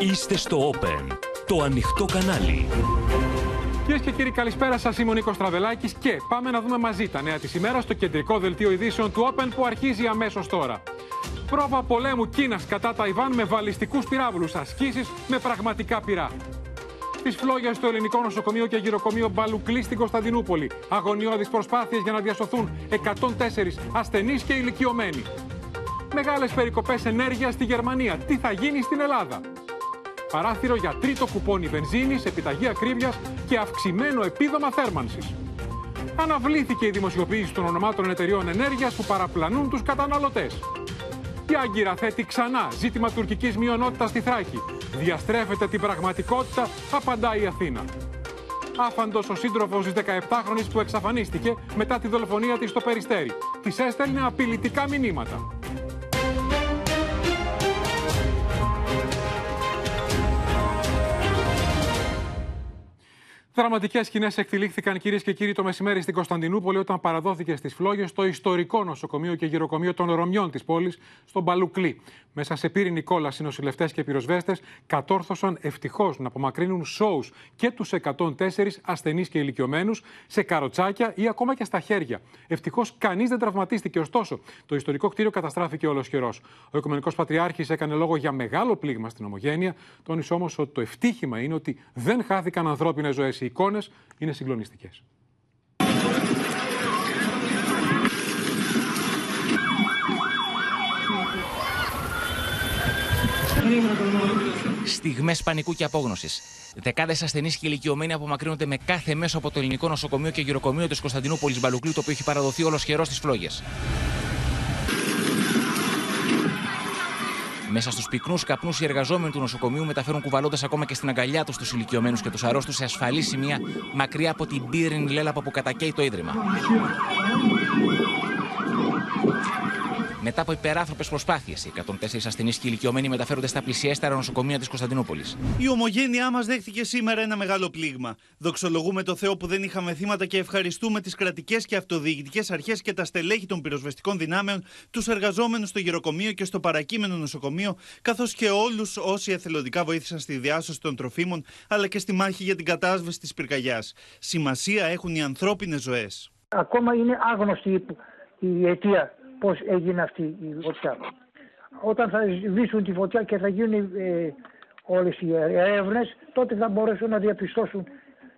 Είστε στο Open, το ανοιχτό κανάλι. Κυρίες και κύριοι, καλησπέρα σας. Είμαι ο Νίκος Τραβελάκης και πάμε να δούμε μαζί τα νέα της ημέρας στο κεντρικό δελτίο ειδήσεων του Open που αρχίζει αμέσως τώρα. Πρόβα πολέμου Κίνας κατά Ταϊβάν με βαλιστικούς πυράβλους. Ασκήσεις με πραγματικά πυρά. Στι φλόγες στο ελληνικό νοσοκομείο και γυροκομείο Μπαλουκλή στην Κωνσταντινούπολη. Αγωνιώδεις προσπάθειες για να διασωθούν 104 ασθενείς και ηλικιωμένοι. Μεγάλες περικοπές ενέργειας στη Γερμανία. Τι θα γίνει στην Ελλάδα; Παράθυρο για τρίτο κουπόνι βενζίνης, επιταγή ακρίβειας και αυξημένο επίδομα θέρμανσης. Αναβλήθηκε η δημοσιοποίηση των ονομάτων εταιριών ενέργειας που παραπλανούν τους καταναλωτές. Η Άγκυρα θέτει ξανά ζήτημα τουρκικής μειονότητας στη Θράκη. Διαστρέφεται την πραγματικότητα, απαντάει η Αθήνα. Άφαντος ο σύντροφος της 17χρονη που εξαφανίστηκε μετά τη δολοφονία της στο Περιστέρι. Της έστελνε απειλητικά μηνύματα. Δραματικές σκηνές εκτελήχθηκαν κυρίες και κύριοι το μεσημέρι στην Κωνσταντινούπολη όταν παραδόθηκε στις φλόγες το ιστορικό νοσοκομείο και γυροκομείο των Ρωμιών της πόλης, στον Μπαλουκλή. Μέσα σε πύρινη κόλλα, οι νοσηλευτέ και πυροσβέστες κατόρθωσαν ευτυχώς να απομακρύνουν σόους και τους 104 ασθενείς και ηλικιωμένους σε καροτσάκια ή ακόμα και στα χέρια. Ευτυχώς κανείς δεν τραυματίστηκε, ωστόσο το ιστορικό κτίριο καταστράφηκε ολοσχερό. Ο Οικουμενικός Πατριάρχης έκανε λόγο για μεγάλο πλήγμα στην Ομογένεια, τόνισε όμως ότι το ευτύχημα είναι ότι δεν χάθηκαν ανθρώπινες ζωές οι εικόνες είναι συγκλονιστικές. Στιγμές πανικού και απόγνωσης. Δεκάδες ασθενείς και ηλικιωμένοι απομακρύνονται με κάθε μέσο από το ελληνικό νοσοκομείο και γυροκομείο της Κωνσταντινούπολης Μπαλουκλίου, το οποίο έχει παραδοθεί ολοσχερό στις φλόγες. Μέσα στους πυκνούς καπνούς, οι εργαζόμενοι του νοσοκομείου μεταφέρουν κουβαλώντας ακόμα και στην αγκαλιά τους τους ηλικιωμένους και τους αρρώστους σε ασφαλή σημεία μακριά από την πύρινη λέλαπα που κατακαίει το ίδρυμα. Μετά από υπεράνθρωπες προσπάθειες, οι 104 ασθενείς και ηλικιωμένοι μεταφέρονται στα πλησιέστερα νοσοκομεία της Κωνσταντινούπολης. Η ομογένειά μας δέχτηκε σήμερα ένα μεγάλο πλήγμα. Δοξολογούμε το Θεό που δεν είχαμε θύματα και ευχαριστούμε τις κρατικές και αυτοδιοικητικές αρχές και τα στελέχη των πυροσβεστικών δυνάμεων, τους εργαζόμενους στο γεροκομείο και στο παρακείμενο νοσοκομείο, καθώς και όλους όσοι εθελοντικά βοήθησαν στη διάσωση των τροφίμων, αλλά και στη μάχη για την κατάσβεση της πυρκαγιάς. Σημασία έχουν οι ανθρώπινες ζωές. Ακόμα είναι άγνωστη η αιτία πώς έγινε αυτή η φωτιά. Όταν θα σβήσουν τη φωτιά και θα γίνουν ε, όλες οι έρευνες, τότε θα μπορέσουν να διαπιστώσουν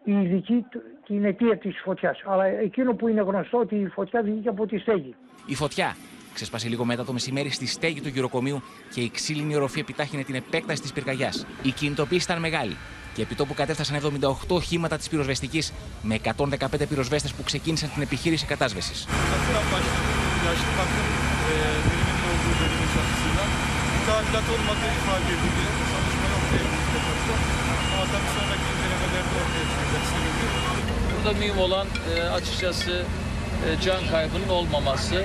οι ειδικοί την αιτία της φωτιάς. Αλλά εκείνο που είναι γνωστό ότι η φωτιά βγήκε από τη στέγη. Η φωτιά ξέσπασε λίγο μετά το μεσημέρι στη στέγη του γυροκομείου και η ξύλινη οροφή επιτάχυνε την επέκταση της πυρκαγιάς. Η κινητοποίηση ήταν μεγάλη και επί τόπου κατέφτασαν 78 οχήματα της πυροσβεστικής με 115 πυροσβέστες που ξεκίνησαν την επιχείρηση κατάσβεσης yaşlı bakım e, biriminin olduğu bölümün çatısıyla mütahilat olmadığı ifade edildi. Çalışma noktaya yapıldı. Ama tabii sonraki incelemelerde ortaya çıkacak sebebi. Burada mühim olan e, açıkçası e, can kaybının olmaması.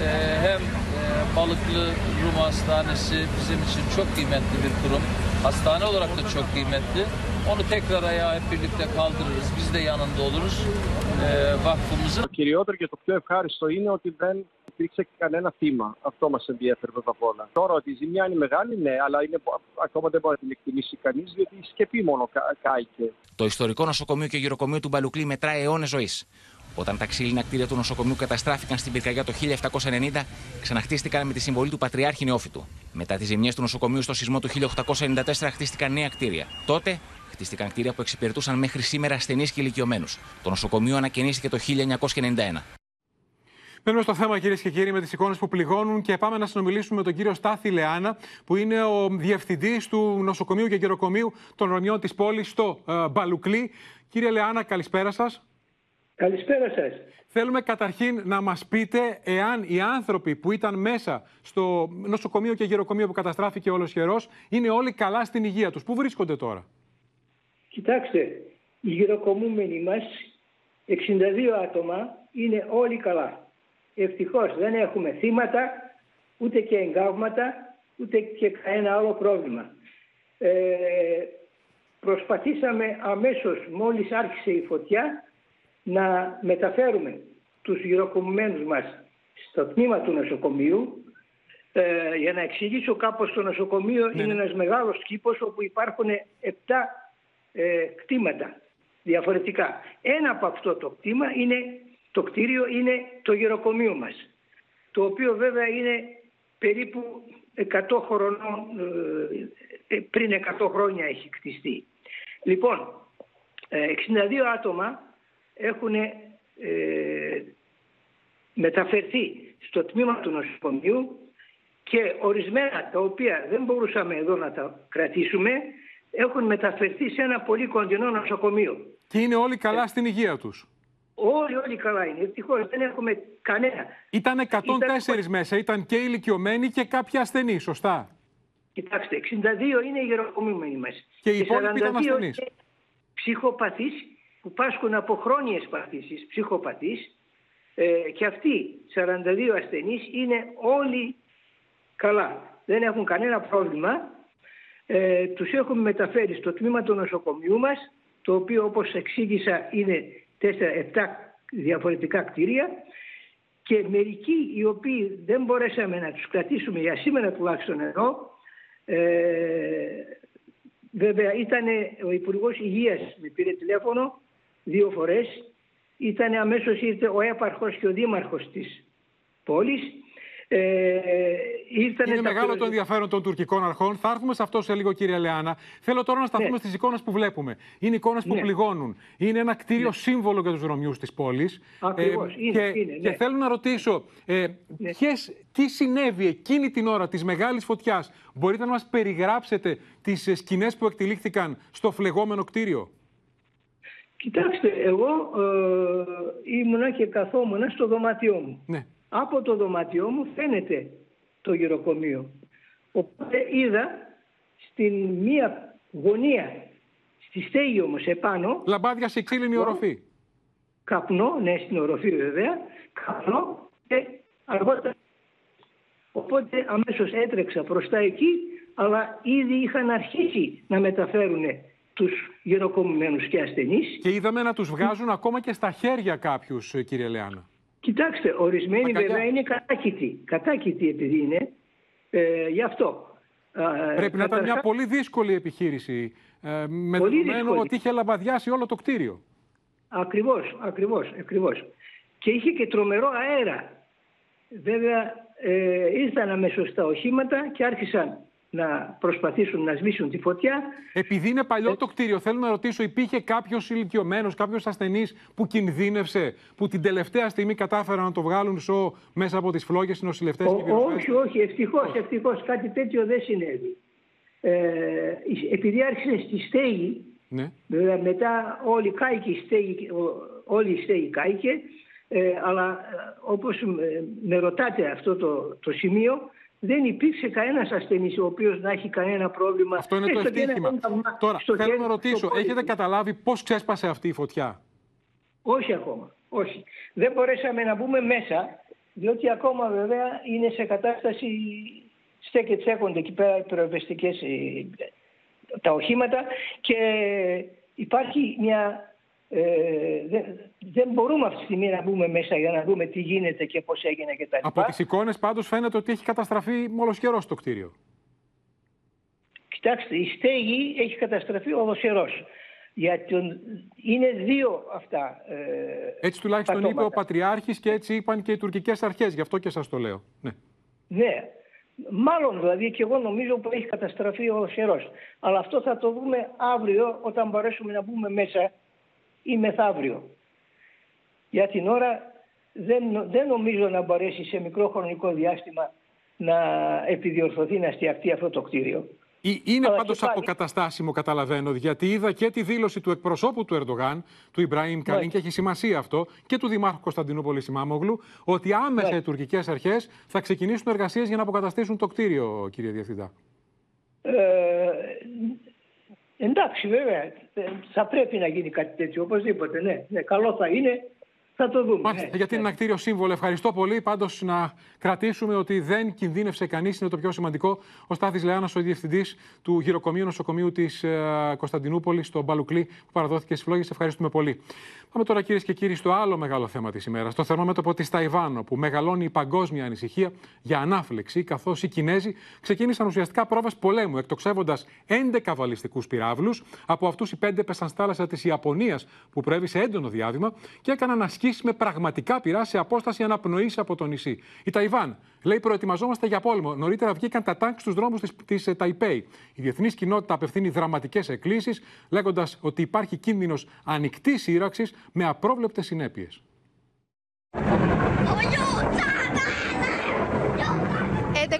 E, hem e, Balıklı Rum Hastanesi bizim için çok kıymetli bir kurum. Hastane olarak da çok kıymetli. Onu tekrar ayağa hep birlikte kaldırırız. Biz de yanında oluruz. E, vakfımızın. Το κυριότερο και το πιο ευχάριστο είναι ότι δεν υπήρξε κανένα θύμα. Αυτό μας ενδιαφέρει πρώτα απ' όλα. Τώρα ότι η ζημιά είναι μεγάλη, ναι, αλλά είναι, ακόμα δεν μπορεί να την εκτιμήσει κανείς, διότι η σκεπή μόνο κάηκε. Το ιστορικό νοσοκομείο και γυροκομείο του Μπαλουκλή μετράει αιώνες ζωής. Όταν τα ξύλινα κτίρια του νοσοκομείου καταστράφηκαν στην πυρκαγιά το 1790, ξαναχτίστηκαν με τη συμβολή του Πατριάρχη Νεόφυτου. Μετά τις ζημιές του νοσοκομείου στο σεισμό του 1894 χτίστηκαν νέα κτίρια. Τότε χτίστηκαν κτίρια που εξυπηρετούσαν μέχρι σήμερα ασθενείς και ηλικιωμένους. Το νοσοκομείο ανακαινίστηκε το 1991. Μένουμε στο θέμα, κυρίες και κύριοι, με τις εικόνες που πληγώνουν και πάμε να συνομιλήσουμε με τον κύριο Στάθη Λεάνα, που είναι ο διευθυντής του νοσοκομείου και γεροκομείου των Ρωμιών της πόλης στο ε, Μπαλουκλή. Κύριε Λεάνα, καλησπέρα σας. Καλησπέρα σας. Θέλουμε καταρχήν να μας πείτε εάν οι άνθρωποι που ήταν μέσα στο νοσοκομείο και γεροκομείο που καταστράφηκε ολοσχερό είναι όλοι καλά στην υγεία τους. Πού βρίσκονται τώρα; Κοιτάξτε, οι γυροκομούμενοι μας, 62 άτομα, είναι όλοι καλά. Ευτυχώς δεν έχουμε θύματα, ούτε και εγκάβματα, ούτε και κανένα άλλο πρόβλημα. Ε, προσπαθήσαμε αμέσως μόλις άρχισε η φωτιά να μεταφέρουμε τους γυροκομμένους μας στο τμήμα του νοσοκομείου Ε, για να εξηγήσω κάπως το νοσοκομείο Ναι, είναι ναι. ένας μεγάλος κήπος όπου υπάρχουν 7 ε, κτήματα διαφορετικά. Ένα από αυτό το κτήμα είναι, το κτίριο είναι το γεροκομείο μας το οποίο βέβαια είναι περίπου 100 χρονών, ε, ε, πριν 100 χρόνια έχει κτιστεί. Λοιπόν, ε, 62 άτομα έχουν ε, μεταφερθεί στο τμήμα του νοσοκομείου και ορισμένα τα οποία δεν μπορούσαμε εδώ να τα κρατήσουμε έχουν μεταφερθεί σε ένα πολύ κοντινό νοσοκομείο. Και είναι όλοι καλά στην υγεία τους; Όλοι, όλοι καλά είναι. Ευτυχώς δεν έχουμε κανένα. Ήταν 104 Ήταν- μέσα, ήταν και ηλικιωμένοι και κάποιοι ασθενείς, σωστά; Κοιτάξτε, 62 είναι οι γεροκομούμενοι μας. Και οι υπόλοιποι ήταν 42 ασθενείς; Είναι ψυχοπαθείς που πάσχουν από χρόνιες παθήσεις, ψυχοπαθείς ε, και αυτοί 42 ασθενείς είναι όλοι καλά. Δεν έχουν κανένα πρόβλημα. Ε, τους έχουμε μεταφέρει στο τμήμα του νοσοκομείου μας, το οποίο όπως εξήγησα είναι 4-7 διαφορετικά κτίρια και μερικοί οι οποίοι δεν μπορέσαμε να τους κρατήσουμε για σήμερα τουλάχιστον εδώ, ε, βέβαια ήταν ο Υπουργός Υγείας με πήρε τηλέφωνο δύο φορές, ήταν αμέσως ήρθε ο έπαρχος και ο δήμαρχος της πόλης, ε, ήρθανε Είναι τα μεγάλο το πυρο- ενδιαφέρον των τουρκικών αρχών. Θα έρθουμε σε αυτό σε λίγο, κύριε Λεάνα. Θέλω τώρα να σταθούμε Ναι. στις εικόνες που βλέπουμε. Είναι εικόνες που Ναι. πληγώνουν. Είναι ένα κτίριο σύμβολο για τους δρομιού της πόλης. Ακριβώς. Είναι, και, είναι, και ναι. θέλω να ρωτήσω, ε, ποιες, τι συνέβη εκείνη την ώρα της μεγάλης φωτιάς; Μπορείτε να μας περιγράψετε τις σκηνές που εκτελήχθηκαν στο φλεγόμενο κτίριο; Κοιτάξτε, εγώ ε, ήμουνα και καθόμουνα στο δωμάτιό μου. Ναι. Από το δωμάτιό μου φαίνεται το γυροκομείο. Οπότε είδα στην μία γωνία, στη στέγη όμως επάνω, Λαμπάδια σε ξύλινη οροφή. καπνό, ναι στην οροφή βέβαια, καπνό και αργότερα. Οπότε αμέσως έτρεξα προς τα εκεί, αλλά ήδη είχαν αρχίσει να μεταφέρουν τους γεροκομμένους και ασθενείς. Και είδαμε να τους βγάζουν ακόμα και στα χέρια κάποιους, κύριε Λεάνα. Κοιτάξτε, ορισμένοι Αγκαλιά. βέβαια είναι κατάκητοι. Κατάκητοι επειδή είναι. Ε, γι' αυτό. Ε, Πρέπει να ήταν μια καταρχάς- πολύ δύσκολη επιχείρηση. Ε, με Πολύ δεδομένο δύσκολη. ότι είχε λαμπαδιάσει όλο το κτίριο. Ακριβώς, ακριβώς, ακριβώς. Και είχε και τρομερό αέρα. Βέβαια ε, ήρθαν αμέσως τα οχήματα και άρχισαν να προσπαθήσουν να σβήσουν τη φωτιά. Επειδή είναι Ε. παλιό το κτίριο, θέλω να ρωτήσω, υπήρχε κάποιος ηλικιωμένος, κάποιος ασθενής που κινδύνευσε, που την τελευταία στιγμή κατάφεραν να το βγάλουν σο μέσα από τις φλόγες οι νοσηλευτές και οι Ο, πυροσβέστες; όχι, όχι, ευτυχώς, ευτυχώς κάτι τέτοιο δεν συνέβη. Ε, επειδή άρχισε στη στέγη, Ναι. Βέβαια μετά όλη κάηκε η στέγη, ο- όλη η στέγη κάηκε, ε, αλλά ε, όπως με, με ρωτάτε αυτό το, το σημείο, δεν υπήρξε κανένας ασθενής ο οποίος να έχει κανένα πρόβλημα. Αυτό είναι το έστω και ένα ευτύχημα. ένταγμα Τώρα, στο θέλω χέρι, να στο ρωτήσω, πόδι έχετε του. καταλάβει πώς ξέσπασε αυτή η φωτιά; Όχι ακόμα, όχι. Δεν μπορέσαμε να μπούμε μέσα, διότι ακόμα βέβαια είναι σε κατάσταση, στέκε τσέκονται εκεί πέρα οι πυροσβεστικές, ε, τα οχήματα και υπάρχει μια... Ε, δεν, δεν μπορούμε αυτή τη στιγμή να μπούμε μέσα για να δούμε τι γίνεται και πώς έγινε και τα λοιπά. Από τις εικόνες πάντως φαίνεται ότι έχει καταστραφεί μόλος καιρός το κτίριο. Κοιτάξτε, η στέγη έχει καταστραφεί ολοσχερός. Γιατί είναι δύο αυτά. Ε, Έτσι τουλάχιστον είπε ο πατώματα. Πατριάρχης και έτσι είπαν και οι τουρκικές αρχές. Γι' αυτό και σας το λέω. Ναι. Ναι, μάλλον δηλαδή και εγώ νομίζω που έχει καταστραφεί ο Σερός. Αλλά αυτό θα το δούμε αύριο όταν μπορέσουμε να μπούμε μέσα ή μεθαύριο. Για την ώρα δεν, δεν νομίζω να μπορέσει σε μικρό χρονικό διάστημα να επιδιορθωθεί να στιαχτεί αυτό το κτίριο. Ε, Είναι Αλλά πάντως και πάλι- αποκαταστάσιμο, καταλαβαίνω, γιατί είδα και τη δήλωση του εκπροσώπου του Ερντογάν, του Ιμπραήμ Καλίν, και έχει σημασία αυτό, και του Δημάρχου Κωνσταντινούπολη Ημάμογλου, ότι άμεσα Ναι. οι τουρκικές αρχές θα ξεκινήσουν εργασίες για να αποκαταστήσουν το κτίριο, κύριε Διευθυντά. Ε, εντάξει βέβαια, ε, θα πρέπει να γίνει κάτι τέτοιο, οπωσδήποτε, ναι. ναι καλό θα είναι Θα το δούμε. Μάλιστα, ναι. γιατί είναι ένα κτίριο σύμβολο. Ευχαριστώ πολύ. Πάντως να κρατήσουμε ότι δεν κινδύνευσε κανείς, είναι το πιο σημαντικό. Ο Στάθης Λεάνας, ο διευθυντής του γυροκομείου νοσοκομείου της ε, Κωνσταντινούπολης, στο Μπαλουκλή, που παραδόθηκε στις φλόγες. Ευχαριστούμε πολύ. Πάμε τώρα, κυρίες και κύριοι, στο άλλο μεγάλο θέμα της ημέρας. Το θερμόμετωπο της Ταϊβάν, όπου μεγαλώνει η παγκόσμια ανησυχία για ανάφλεξη, καθώς οι Κινέζοι ξεκίνησαν ουσιαστικά πρόβες πολέμου, εκτοξεύοντας 11 βαλιστικούς πυράβλους. Από αυτούς οι 5 πέσαν στη θάλασσα της Ιαπωνίας, που προέβη σε έντονο διάδημα και έκαναν ασκήσεις με πραγματικά πυρά σε απόσταση αναπνοής από το νησί. Η Ταϊβάν λέει: Προετοιμαζόμαστε για πόλεμο. Νωρίτερα βγήκαν τα τάγκ στους δρόμους της ε, Ταϊπέη. Η διεθνής κοινότητα απευθύνει δραματικές εκκλήσεις, λέγοντας ότι υπάρχει κίνδυνος ανοιχτής σύραξης με απρόβλεπτες συνέπειες.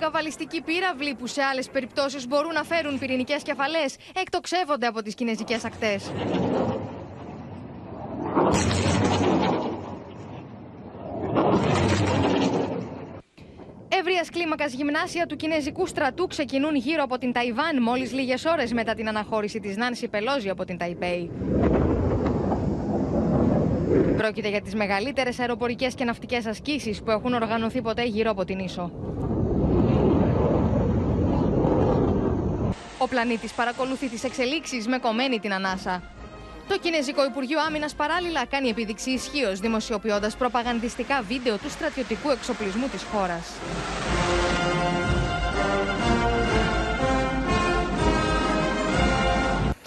11 βαλιστικοί πύραυλοι που σε άλλες περιπτώσεις μπορούν να φέρουν πυρηνικές κεφαλές εκτοξεύονται από τις κινέζικες ακτές. Ευρεία κλίμακας γυμνάσια του Κινέζικου στρατού ξεκινούν γύρω από την Ταϊβάν μόλις λίγες ώρες μετά την αναχώρηση της Νάνση Πελόζη από την Ταϊπέη. Πρόκειται για τις μεγαλύτερες αεροπορικές και ναυτικές ασκήσεις που έχουν οργανωθεί ποτέ γύρω από την Ίσο. Ο πλανήτης παρακολουθεί τις εξελίξεις με κομμένη την ανάσα. Το Κινέζικο Υπουργείο Άμυνα παράλληλα κάνει επίδειξη ισχύω, δημοσιοποιώντα προπαγανδιστικά βίντεο του στρατιωτικού εξοπλισμού τη χώρα.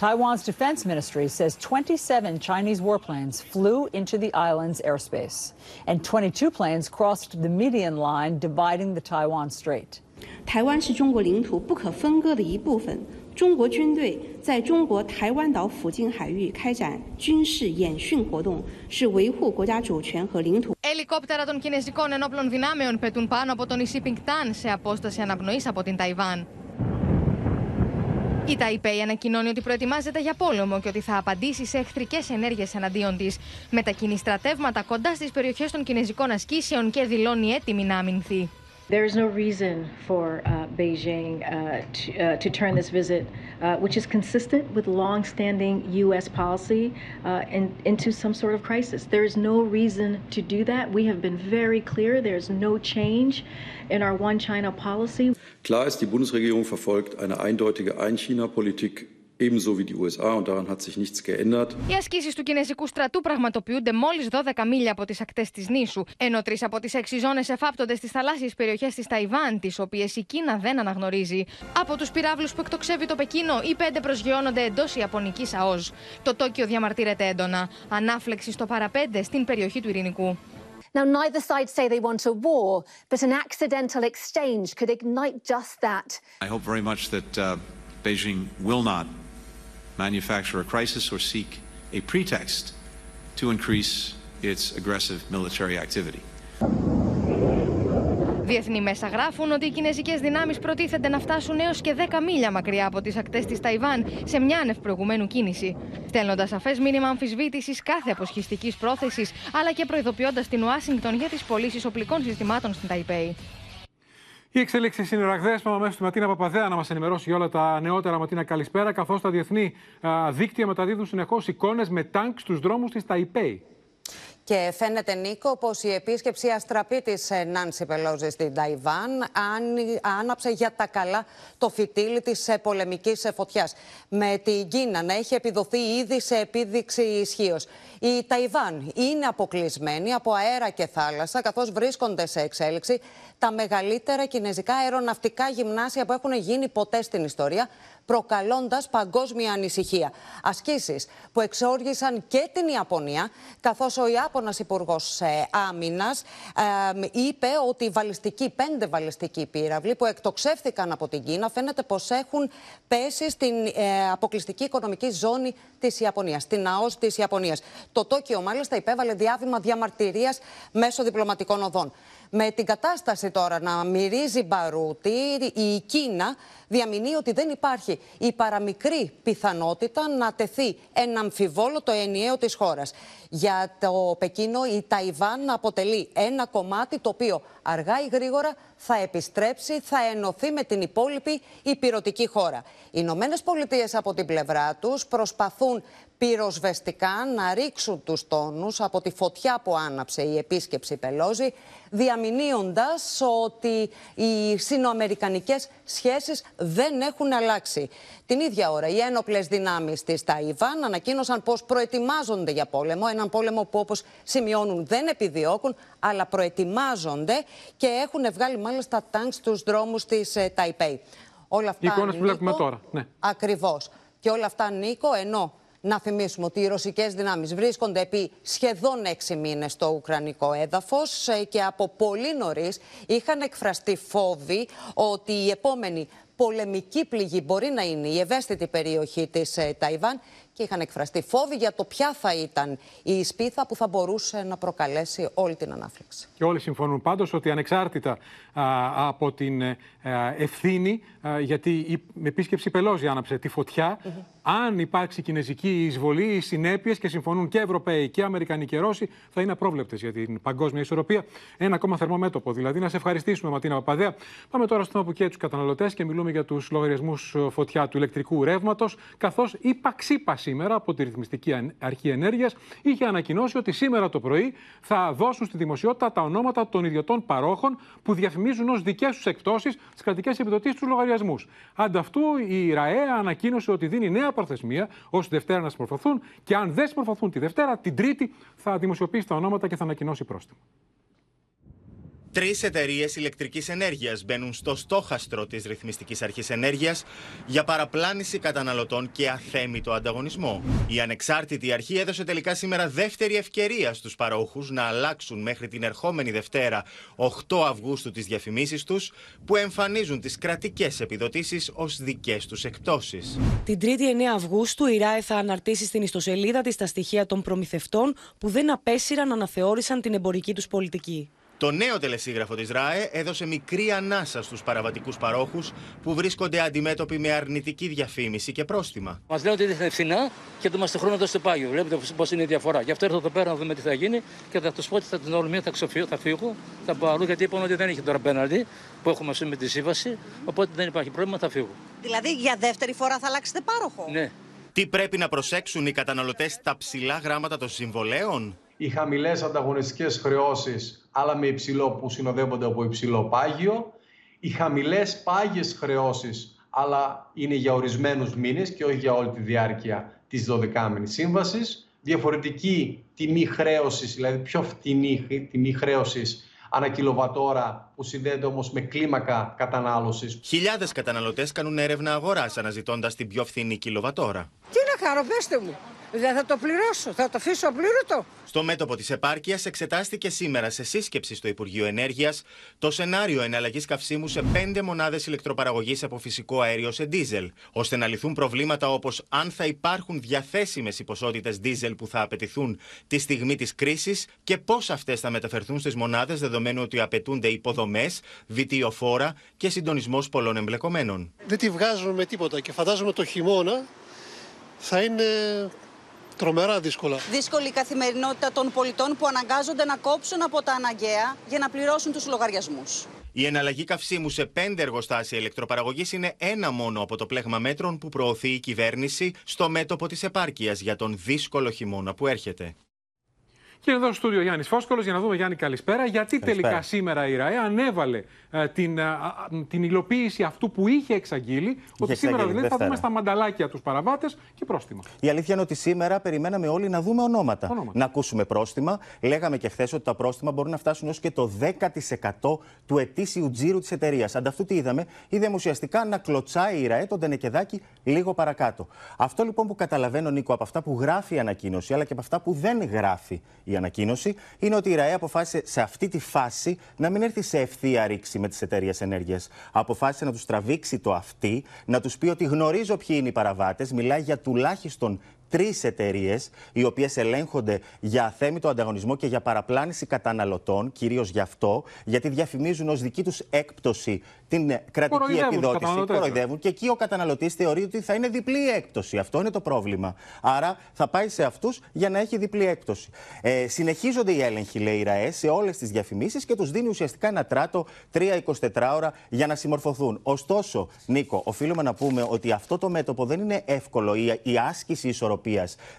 Taiwan's defense ministry says 27 Chinese warplanes flew into the island's airspace, and 22 planes crossed the median line dividing the Taiwan Strait. 台湾是中国领土不可分割的一部分。 中国军队在中国台湾岛附近海域开展军事演训活动，是维护国家主权和领土。 Ελικόπτερα των Κινέζικων ενόπλων δυνάμεων πετούν πάνω από το νησί Πινκτάν σε απόσταση αναπνοής από την Ταϊβάν. Η Ταϊπέη ανακοινώνει ότι προετοιμάζεται για πόλεμο και ότι θα απαντήσει σε εχθρικέ ενέργειε εναντίον τη. Μετακινεί στρατεύματα κοντά στι περιοχέ των Κινέζικων ασκήσεων και δηλώνει έτοιμη να αμυνθεί. There is no reason for uh, Beijing uh, to, uh, to turn this visit, uh, which is consistent with long-standing U.S. policy, uh, in, into some sort of crisis. There is no reason to do that. We have been very clear. There is no change in our One China policy. Klar ist, die Bundesregierung verfolgt eine eindeutige Ein-China-Politik ebenso wie die USA und daran hat sich nichts geändert. Οι ασκήσεις του Κινέζικου στρατού πραγματοποιούνται μόλις 12 μίλια από τις ακτές της νήσου, ενώ τρεις από τις έξι ζώνες εφάπτονται στις θαλάσσιες περιοχές της Ταϊβάν, τις οποίες η Κίνα δεν αναγνωρίζει. Από τους πυράβλους που εκτοξεύει το Πεκίνο, οι πέντε προσγειώνονται εντός Ιαπωνικής ΑΟΣ. Το Τόκιο διαμαρτύρεται έντονα. Ανάφλεξη στο παραπέντε στην περιοχή του Ειρηνικού. Now, neither side say they want a war, but an accidental exchange could ignite just that. I hope very much that uh, Beijing will not manufacture a crisis or seek a pretext to increase its aggressive military activity. Διεθνή μέσα γράφουν ότι οι κινέζικες δυνάμεις προτίθενται να φτάσουν έως και 10 μίλια μακριά από τις ακτές της Ταϊβάν σε μια άνευ προηγουμένου κίνηση. Στέλνοντας σαφές μήνυμα αμφισβήτησης κάθε αποσχιστικής πρόθεσης, αλλά και προειδοποιώντας την Ουάσιγκτον για τις πωλήσεις οπλικών συστημάτων στην Ταϊπέη. Οι εξελίξεις είναι ραγδαίες. Πάμε αμέσως στη Ματίνα Παπαδέα να μας ενημερώσει για όλα τα νεότερα. Ματίνα, καλησπέρα. Καθώς τα διεθνή α, δίκτυα μεταδίδουν συνεχώς εικόνες με τάγκ στους δρόμους της Ταϊπέη. Και φαίνεται, Νίκο, πως η επίσκεψη αστραπή της Νάνση Πελόζη στην Ταϊβάν άναψε για τα καλά το φυτίλι της πολεμικής φωτιάς. Με την Κίνα να έχει επιδοθεί ήδη σε επίδειξη ισχύως. Η Ταϊβάν είναι αποκλεισμένη από αέρα και θάλασσα, καθώς βρίσκονται σε εξέλιξη τα μεγαλύτερα κινέζικα αεροναυτικά γυμνάσια που έχουν γίνει ποτέ στην ιστορία, προκαλώντας παγκόσμια ανησυχία. Ασκήσεις που εξόργησαν και την Ιαπωνία, καθώς ο Ιάπωνας Υπουργός Άμυνας ε, είπε ότι οι βαλιστικοί, πέντε βαλιστικοί πύραυλοι που εκτοξεύθηκαν από την Κίνα φαίνεται πως έχουν πέσει στην ε, αποκλειστική οικονομική ζώνη της Ιαπωνίας, στην ΑΟΣ της Ιαπωνίας. Το Τόκιο, μάλιστα, υπέβαλε διάβημα διαμαρτυρίας μέσω διπλωματικών οδών. Με την κατάσταση τώρα να μυρίζει μπαρούτι, η Κίνα διαμηνύει ότι δεν υπάρχει η παραμικρή πιθανότητα να τεθεί ένα αμφιβόλο το ενιαίο της χώρας. Για το Πεκίνο η Ταϊβάν αποτελεί ένα κομμάτι το οποίο αργά ή γρήγορα θα επιστρέψει, θα ενωθεί με την υπόλοιπη υπηρετική χώρα. Οι Ηνωμένες Πολιτείες από την πλευρά τους προσπαθούν πυροσβεστικά να ρίξουν τους τόνους από τη φωτιά που άναψε η επίσκεψη Πελόζη, διαμηνύοντας ότι οι συνοαμερικανικές σχέσεις δεν έχουν αλλάξει. Την ίδια ώρα οι ένοπλες δυνάμεις της Ταϊβάν ανακοίνωσαν πως προετοιμάζονται για πόλεμο, έναν πόλεμο που όπως σημειώνουν δεν επιδιώκουν, αλλά προετοιμάζονται και έχουν βγάλει μάλιστα τάγκς στους δρόμους της ε, Ταϊπέη. Όλα αυτά, Οι που βλέπουμε τώρα. Ναι. Ακριβώς. Και όλα αυτά, Νίκο, ενώ να θυμίσουμε ότι οι ρωσικές δυνάμεις βρίσκονται επί σχεδόν έξι μήνες στο ουκρανικό έδαφος ε, και από πολύ νωρίς είχαν εκφραστεί φόβοι ότι η επόμενη πολεμική πληγή μπορεί να είναι η ευαίσθητη περιοχή της ε, Ταϊβάν και είχαν εκφραστεί φόβοι για το ποια θα ήταν η σπίθα που θα μπορούσε να προκαλέσει όλη την ανάφλεξη. Και όλοι συμφωνούν πάντως ότι ανεξάρτητα από την ε, ευθύνη, γιατί η επίσκεψη Πελώζη άναψε τη φωτιά, αν υπάρξει κινέζικη εισβολή, οι συνέπειες και συμφωνούν και Ευρωπαίοι και Αμερικανοί και Ρώσοι θα είναι απρόβλεπτες για την παγκόσμια ισορροπία. Ένα ακόμα θερμό μέτωπο δηλαδή. Να σε ευχαριστήσουμε, Ματίνα Παπαδέα. Πάμε τώρα στο θέμα που τους καταναλωτές και μιλούμε για τους λογαριασμούς φωτιά του ηλεκτρικού ρεύματος. Καθώς η Παξίπα σήμερα από τη Ρυθμιστική Αρχή Ενέργειας είχε ανακοινώσει ότι σήμερα το πρωί θα δώσουν στη δημοσιότητα τα ονόματα των ιδιωτών παρόχων που διαφημίζουν ως δικές τους εκπτώσεις τι κρατικές επιδοτήσεις τους λογαριασμούς. Ανταυτού η ΡΑΕ ανακοίνωσε ότι δίνει νέα προθεσμία ω Δευτέρα να συμπροφαθούν και αν δεν συμπροφαθούν τη Δευτέρα, την Τρίτη θα δημοσιοποιήσει τα ονόματα και θα ανακοινώσει πρόστιμο. Τρεις εταιρείες ηλεκτρικής ενέργειας μπαίνουν στο στόχαστρο της Ρυθμιστικής Αρχής Ενέργειας για παραπλάνηση καταναλωτών και αθέμητο ανταγωνισμό. Η ανεξάρτητη αρχή έδωσε τελικά σήμερα δεύτερη ευκαιρία στους παρόχους να αλλάξουν μέχρι την ερχόμενη Δευτέρα, 8 Αυγούστου, τις διαφημίσεις τους, που εμφανίζουν τις κρατικές επιδοτήσεις ως δικές τους εκπτώσεις. Την 3η 9 Αυγούστου, η ΡΑΕ θα αναρτήσει στην ιστοσελίδα της τα στοιχεία των προμηθευτών που δεν απέσυραν αναθεώρησαν την εμπορική τους πολιτική. Το νέο τελεσίγραφο της ΡΑΕ έδωσε μικρή ανάσα στους παραβατικούς παρόχους που βρίσκονται αντιμέτωποι με αρνητική διαφήμιση και πρόστιμα. Μας λένε ότι είναι φθηνά και το είμαστε χρόνο στο πάγιο. Βλέπετε πώς είναι η διαφορά. Γι' αυτό έρθω εδώ πέρα να δούμε τι θα γίνει και θα τους πω ότι θα την όλη μία θα, ξοφύγω, θα φύγω, θα πάω αλλού γιατί είπαν ότι δεν έχει τώρα πέναλτι που έχουμε με τη σύμβαση. Οπότε δεν υπάρχει πρόβλημα, θα φύγω. Δηλαδή για δεύτερη φορά θα αλλάξετε πάροχο; Ναι. Τι πρέπει να προσέξουν οι καταναλωτές στα ψηλά γράμματα των συμβολέων; Οι χαμηλές ανταγωνιστικές χρεώσεις αλλά με υψηλό που συνοδεύονται από υψηλό πάγιο. Οι χαμηλές πάγιες χρεώσεις, αλλά είναι για ορισμένους μήνες και όχι για όλη τη διάρκεια της 12μηνης σύμβασης. Διαφορετική τιμή χρέωσης, δηλαδή πιο φτηνή τιμή χρέωσης ανά κιλοβατόρα που συνδέεται όμως με κλίμακα κατανάλωσης. Χιλιάδες καταναλωτές κάνουν έρευνα αγοράς αναζητώντας την πιο φθηνή κιλοβατόρα. Τι να κάνω, πέστε μου. Δεν θα το πληρώσω, θα το αφήσω απλήρωτο. Στο μέτωπο της επάρκειας εξετάστηκε σήμερα σε σύσκεψη στο Υπουργείο Ενέργειας το σενάριο εναλλαγής καυσίμου σε πέντε μονάδες ηλεκτροπαραγωγής από φυσικό αέριο σε ντίζελ, ώστε να λυθούν προβλήματα όπως αν θα υπάρχουν διαθέσιμες οι ποσότητες ντίζελ που θα απαιτηθούν τη στιγμή της κρίσης και πώς αυτές θα μεταφερθούν στις μονάδες δεδομένου ότι απαιτούνται υποδομές, βιτιοφόρα και συντονισμός πολλών εμπλεκομένων. Δεν τη βγάζουμε με τίποτα και φαντάζομαι το χειμώνα θα είναι τρομερά δύσκολα. Δύσκολη η καθημερινότητα των πολιτών που αναγκάζονται να κόψουν από τα αναγκαία για να πληρώσουν τους λογαριασμούς. Η εναλλαγή καυσίμου σε πέντε εργοστάσια ηλεκτροπαραγωγής είναι ένα μόνο από το πλέγμα μέτρων που προωθεί η κυβέρνηση στο μέτωπο της επάρκειας για τον δύσκολο χειμώνα που έρχεται. Και εδώ στο στούντιο Γιάννης Φόσκολο για να δούμε, Γιάννη, καλησπέρα. Γιατί τελικά σήμερα η ΡΑΕ ανέβαλε ε, την, ε, την υλοποίηση αυτού που είχε εξαγγείλει, ότι σήμερα δηλαδή θα δούμε στα μανταλάκια τους παραβάτες και πρόστιμα. Η αλήθεια είναι ότι σήμερα περιμέναμε όλοι να δούμε ονόματα. ονόματα. Να ακούσουμε πρόστιμα. Λέγαμε και χθες ότι τα πρόστιμα μπορούν να φτάσουν έως και το 10% του ετήσιου τζίρου της εταιρείας. Ανταυτού τι είδαμε, είδαμε ουσιαστικά να κλωτσάει η ΡΑΕ τον Τενεκεδάκη λίγο παρακάτω. Αυτό λοιπόν που καταλαβαίνω, Νίκο, από αυτά που γράφει η ανακοίνωση, αλλά και από αυτά που δεν γράφει η ανακοίνωση, είναι ότι η ΡΑΕ αποφάσισε σε αυτή τη φάση να μην έρθει σε ευθεία ρήξη με τις εταιρείες ενέργειας. Αποφάσισε να τους τραβήξει το αυτή, να τους πει ότι γνωρίζω ποιοι είναι οι παραβάτες, μιλάει για τουλάχιστον τρεις εταιρείες, οι οποίες ελέγχονται για αθέμητο ανταγωνισμό και για παραπλάνηση καταναλωτών, κυρίως γι' αυτό, γιατί διαφημίζουν ως δική τους έκπτωση την κρατική Κοροϊδεύουν τους επιδότηση. καταναλωτές, Κοροϊδεύουν και εκεί ο καταναλωτής θεωρεί ότι θα είναι διπλή η έκπτωση. Αυτό είναι το πρόβλημα. Άρα θα πάει σε αυτούς για να έχει διπλή έκπτωση. Ε, συνεχίζονται οι έλεγχοι, λέει η ΡΑΕ, σε όλες τις διαφημίσεις και τους δίνει ουσιαστικά ένα τράτο 3-24 ώρα για να συμμορφωθούν. Ωστόσο, Νίκο, οφείλουμε να πούμε ότι αυτό το μέτωπο δεν είναι εύκολο. Η, η άσκηση ισορροπίας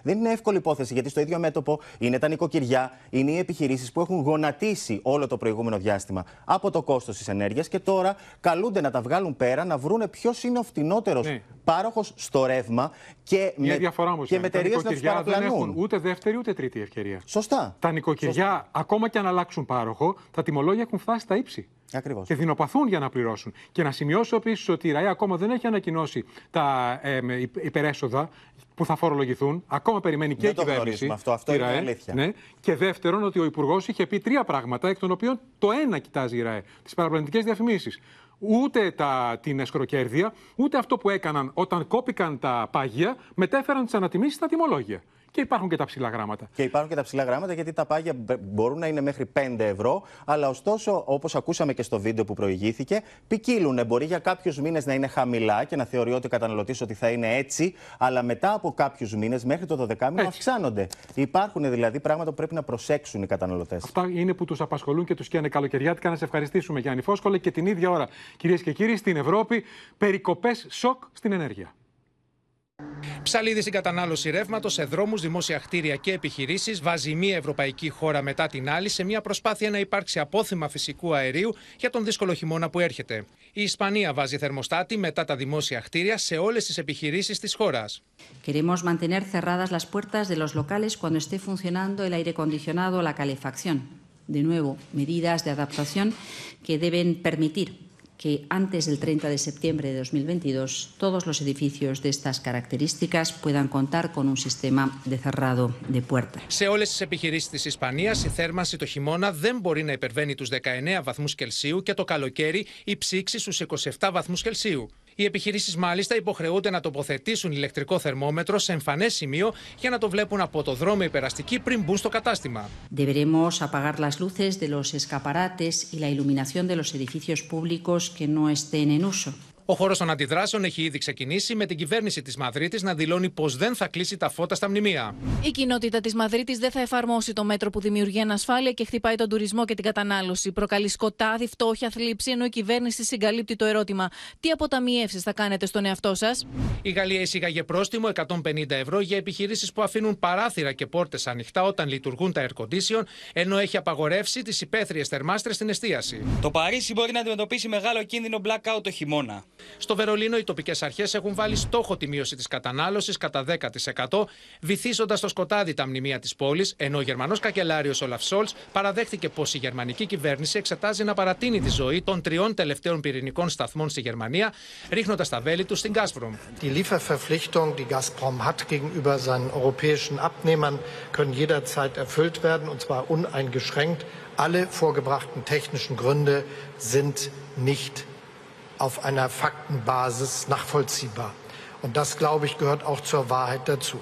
δεν είναι εύκολη υπόθεση, γιατί στο ίδιο μέτωπο είναι τα νοικοκυριά, είναι οι επιχειρήσεις που έχουν γονατίσει όλο το προηγούμενο διάστημα από το κόστος της ενέργειας και τώρα καλούνται να τα βγάλουν πέρα, να βρούνε ποιο είναι ο φτηνότερο Ναι. πάροχος στο ρεύμα και Μια με, διαφορά όμως. και με εταιρείες να τους δεν έχουν παραπλανούν. ούτε δεύτερη ούτε τρίτη ευκαιρία. Σωστά. Τα νοικοκυριά, ακόμα και αν αλλάξουν πάροχο, τα τιμολόγια έχουν φτάσει στα ύψη. Ακριβώς. Και δεινοπαθούν για να πληρώσουν. Και να σημειώσω επίσης ότι η ΡΑΕ ακόμα δεν έχει ανακοινώσει τα ε, με υπ- υπερέσοδα που θα φορολογηθούν. Ακόμα περιμένει και Δεν η το κυβέρνηση. γνωρίζουμε αυτό. Αυτό η είναι ΡΑΕ. αλήθεια. Ναι. Και δεύτερον, ότι ο Υπουργός είχε πει τρία πράγματα, εκ των οποίων το ένα κοιτάζει η ΡΑΕ. Τις παραπλανητικές διαφημίσεις. Ούτε τα, την εσκροκέρδεια, ούτε αυτό που έκαναν όταν κόπηκαν τα πάγια, μετέφεραν τις ανατιμήσεις στα τιμολόγια. Και υπάρχουν και τα ψηλά γράμματα. Και υπάρχουν και τα ψηλά γράμματα γιατί τα πάγια μπ- μπορούν να είναι μέχρι 5 ευρώ. Αλλά ωστόσο, όπως ακούσαμε και στο βίντεο που προηγήθηκε, ποικίλουν. Μπορεί για κάποιους μήνες να είναι χαμηλά και να θεωρεί ότι ο καταναλωτής ότι θα είναι έτσι, αλλά μετά από κάποιους μήνες, μέχρι το 12 μήνο, αυξάνονται. Υπάρχουν δηλαδή πράγματα που πρέπει να προσέξουν οι καταναλωτές. Αυτά είναι που τους απασχολούν και τους καίνε καλοκαιριάτικα. Να σε ευχαριστήσουμε, Γιάννη Φόσκολε. Και την ίδια ώρα, κυρίες και κύριοι, στην Ευρώπη, περικοπές σοκ στην ενέργεια. Ψαλίδι στην κατανάλωση ρεύματος σε δρόμους, δημόσια κτίρια και επιχειρήσεις βάζει μία ευρωπαϊκή χώρα μετά την άλλη σε μια προσπάθεια να υπάρξει απόθυμα φυσικού αερίου για τον δύσκολο χειμώνα που έρχεται. Η Ισπανία βάζει θερμοστάτη μετά τα δημόσια κτίρια σε όλες τις επιχειρήσεις της χώρας. Queremos mantener cerradas las puertas de los locales cuando esté funcionando el aire acondicionado o la calefacción. De nuevo, medidas de adaptación que deben permitir que antes del 30 de septiembre de 2022 todos los edificios de estas características puedan contar con un sistema de cerrado de puertas. Σε όλε τι επιχειρήσει τη Ισπανία, η θέρμανση το χειμώνα δεν μπορεί να υπερβαίνει του 19 βαθμού Κελσίου και το καλοκαίρι η ψήξη στου 27 βαθμού Κελσίου. Οι επιχειρήσεις μάλιστα υποχρεούνται να τοποθετήσουν ηλεκτρικό θερμόμετρο σε εμφανές σημείο για να το βλέπουν από το δρόμο υπεραστική πριν μπουν στο κατάστημα. Deberemos apagar las luces de los escaparates y la iluminación de los edificios públicos que no estén en uso. Ο χώρος των αντιδράσεων έχει ήδη ξεκινήσει με την κυβέρνηση της Μαδρίτης να δηλώνει πως δεν θα κλείσει τα φώτα στα μνημεία. Η κοινότητα της Μαδρίτης δεν θα εφαρμόσει το μέτρο που δημιουργεί ανασφάλεια και χτυπάει τον τουρισμό και την κατανάλωση. Προκαλεί σκοτάδι, φτώχεια, θλίψη, ενώ η κυβέρνηση συγκαλύπτει το ερώτημα: Τι αποταμιεύσεις θα κάνετε στον εαυτό σας; Η Γαλλία εισήγαγε πρόστιμο 150 ευρώ για επιχειρήσεις που αφήνουν παράθυρα και πόρτες ανοιχτά όταν λειτουργούν τα air condition, ενώ έχει απαγορεύσει τις υπαίθριες θερμάστρες στην εστίαση. Το Παρίσι μπορεί να αντιμετωπίσει μεγάλο κίνδυνο blackout το χειμώνα. Στο Βερολίνο, οι τοπικές αρχές έχουν βάλει στόχο τη μείωση της κατανάλωσης κατά 10%, βυθίζοντας στο σκοτάδι τα μνημεία της πόλης, ενώ ο Γερμανός καγκελάριος Όλαφ Σολτς παραδέχτηκε πως η γερμανική κυβέρνηση εξετάζει να παρατείνει τη ζωή των τριών τελευταίων πυρηνικών σταθμών στη Γερμανία, ρίχνοντας τα βέλη τους στην Gazprom. Die Lieferverpflichtung, die Gazprom hat gegenüber seinen europäischen Abnehmern, können jederzeit erfüllt werden, und zwar uneingeschränkt. Alle vorgebrachten technischen Gründe sind nicht auf einer Faktenbasis nachvollziehbar. Und das, glaube ich, gehört auch zur Wahrheit dazu.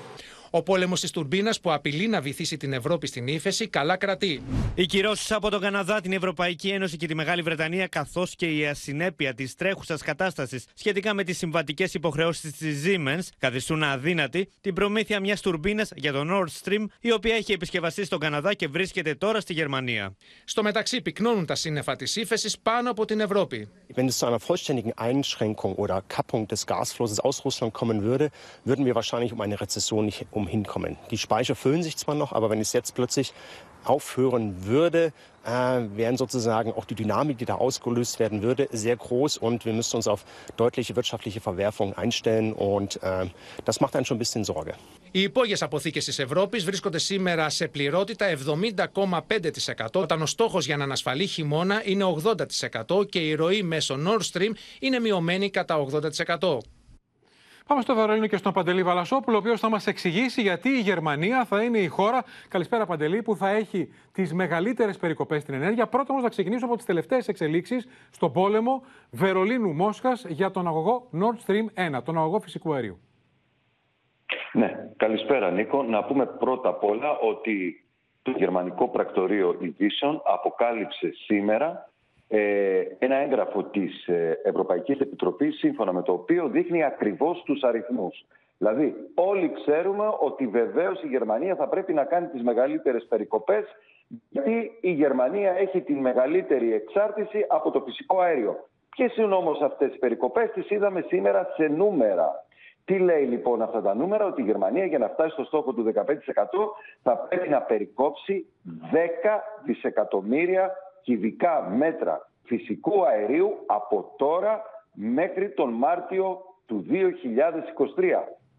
Ο πόλεμος της τουρμπίνας που απειλεί να βυθίσει την Ευρώπη στην ύφεση καλά κρατεί. Οι κυρώσεις από τον Καναδά, την Ευρωπαϊκή Ένωση και τη Μεγάλη Βρετανία, καθώς και η ασυνέπεια της τρέχουσας κατάστασης σχετικά με τις συμβατικές υποχρεώσεις της Siemens, καθιστούν αδύνατη την προμήθεια μιας τουρμπίνας για το Nord Stream, η οποία έχει επισκευαστεί στον Καναδά και βρίσκεται τώρα στη Γερμανία. Στο μεταξύ, πυκνώνουν τα σύννεφα της ύφεσης πάνω από την Ευρώπη. Wenn es zu einer vollständigen Einschränkung oder Kappung des Gasflusses aus Russland kommen würde, würden wir wahrscheinlich um eine Rezession nicht umhin kommen. Die Speicher füllen sich zwar noch, aber wenn es jetzt plötzlich aufhören würde, äh, wären sozusagen auch die Dynamik, die da ausgelöst werden würde, sehr groß und wir müssten uns auf deutliche wirtschaftliche Verwerfungen einstellen und äh, das macht einen schon ein bisschen Sorge. Οι υπόγειε αποθήκε τη Ευρώπη βρίσκονται σήμερα σε πληρότητα 70,5%, όταν ο στόχο για έναν ασφαλή χειμώνα είναι 80% και η ροή μέσω Nord Stream είναι μειωμένη κατά 80%. Πάμε στο Βερολίνο και στον Παντελή Βαλασόπουλο, ο οποίος θα μας εξηγήσει γιατί η Γερμανία θα είναι η χώρα, καλησπέρα Παντελή, που θα έχει τις μεγαλύτερες περικοπές στην ενέργεια. Πρώτα όμως να ξεκινήσω από τις τελευταίες εξελίξεις στον πόλεμο Βερολίνου-Μόσχα για τον αγωγό Nord Stream 1, τον αγωγό φυσικού αερίου. Ναι, καλησπέρα Νίκο. Να πούμε πρώτα απ' όλα ότι το Γερμανικό Πρακτορείο Ειδήσεων αποκάλυψε σήμερα ε, ένα έγγραφο της ε, Ευρωπαϊκής Επιτροπής σύμφωνα με το οποίο δείχνει ακριβώς τους αριθμούς. Δηλαδή όλοι ξέρουμε ότι βεβαίως η Γερμανία θα πρέπει να κάνει τις μεγαλύτερες περικοπές γιατί η Γερμανία έχει την μεγαλύτερη εξάρτηση από το φυσικό αέριο. Ποιες είναι όμως αυτές οι περικοπές, τις είδαμε σήμερα σε νούμερα. Τι λέει λοιπόν αυτά τα νούμερα, ότι η Γερμανία για να φτάσει στο στόχο του 15% θα πρέπει να περικόψει 10 δισεκατομμύρια κυβικά μέτρα φυσικού αερίου από τώρα μέχρι τον Μάρτιο του 2023.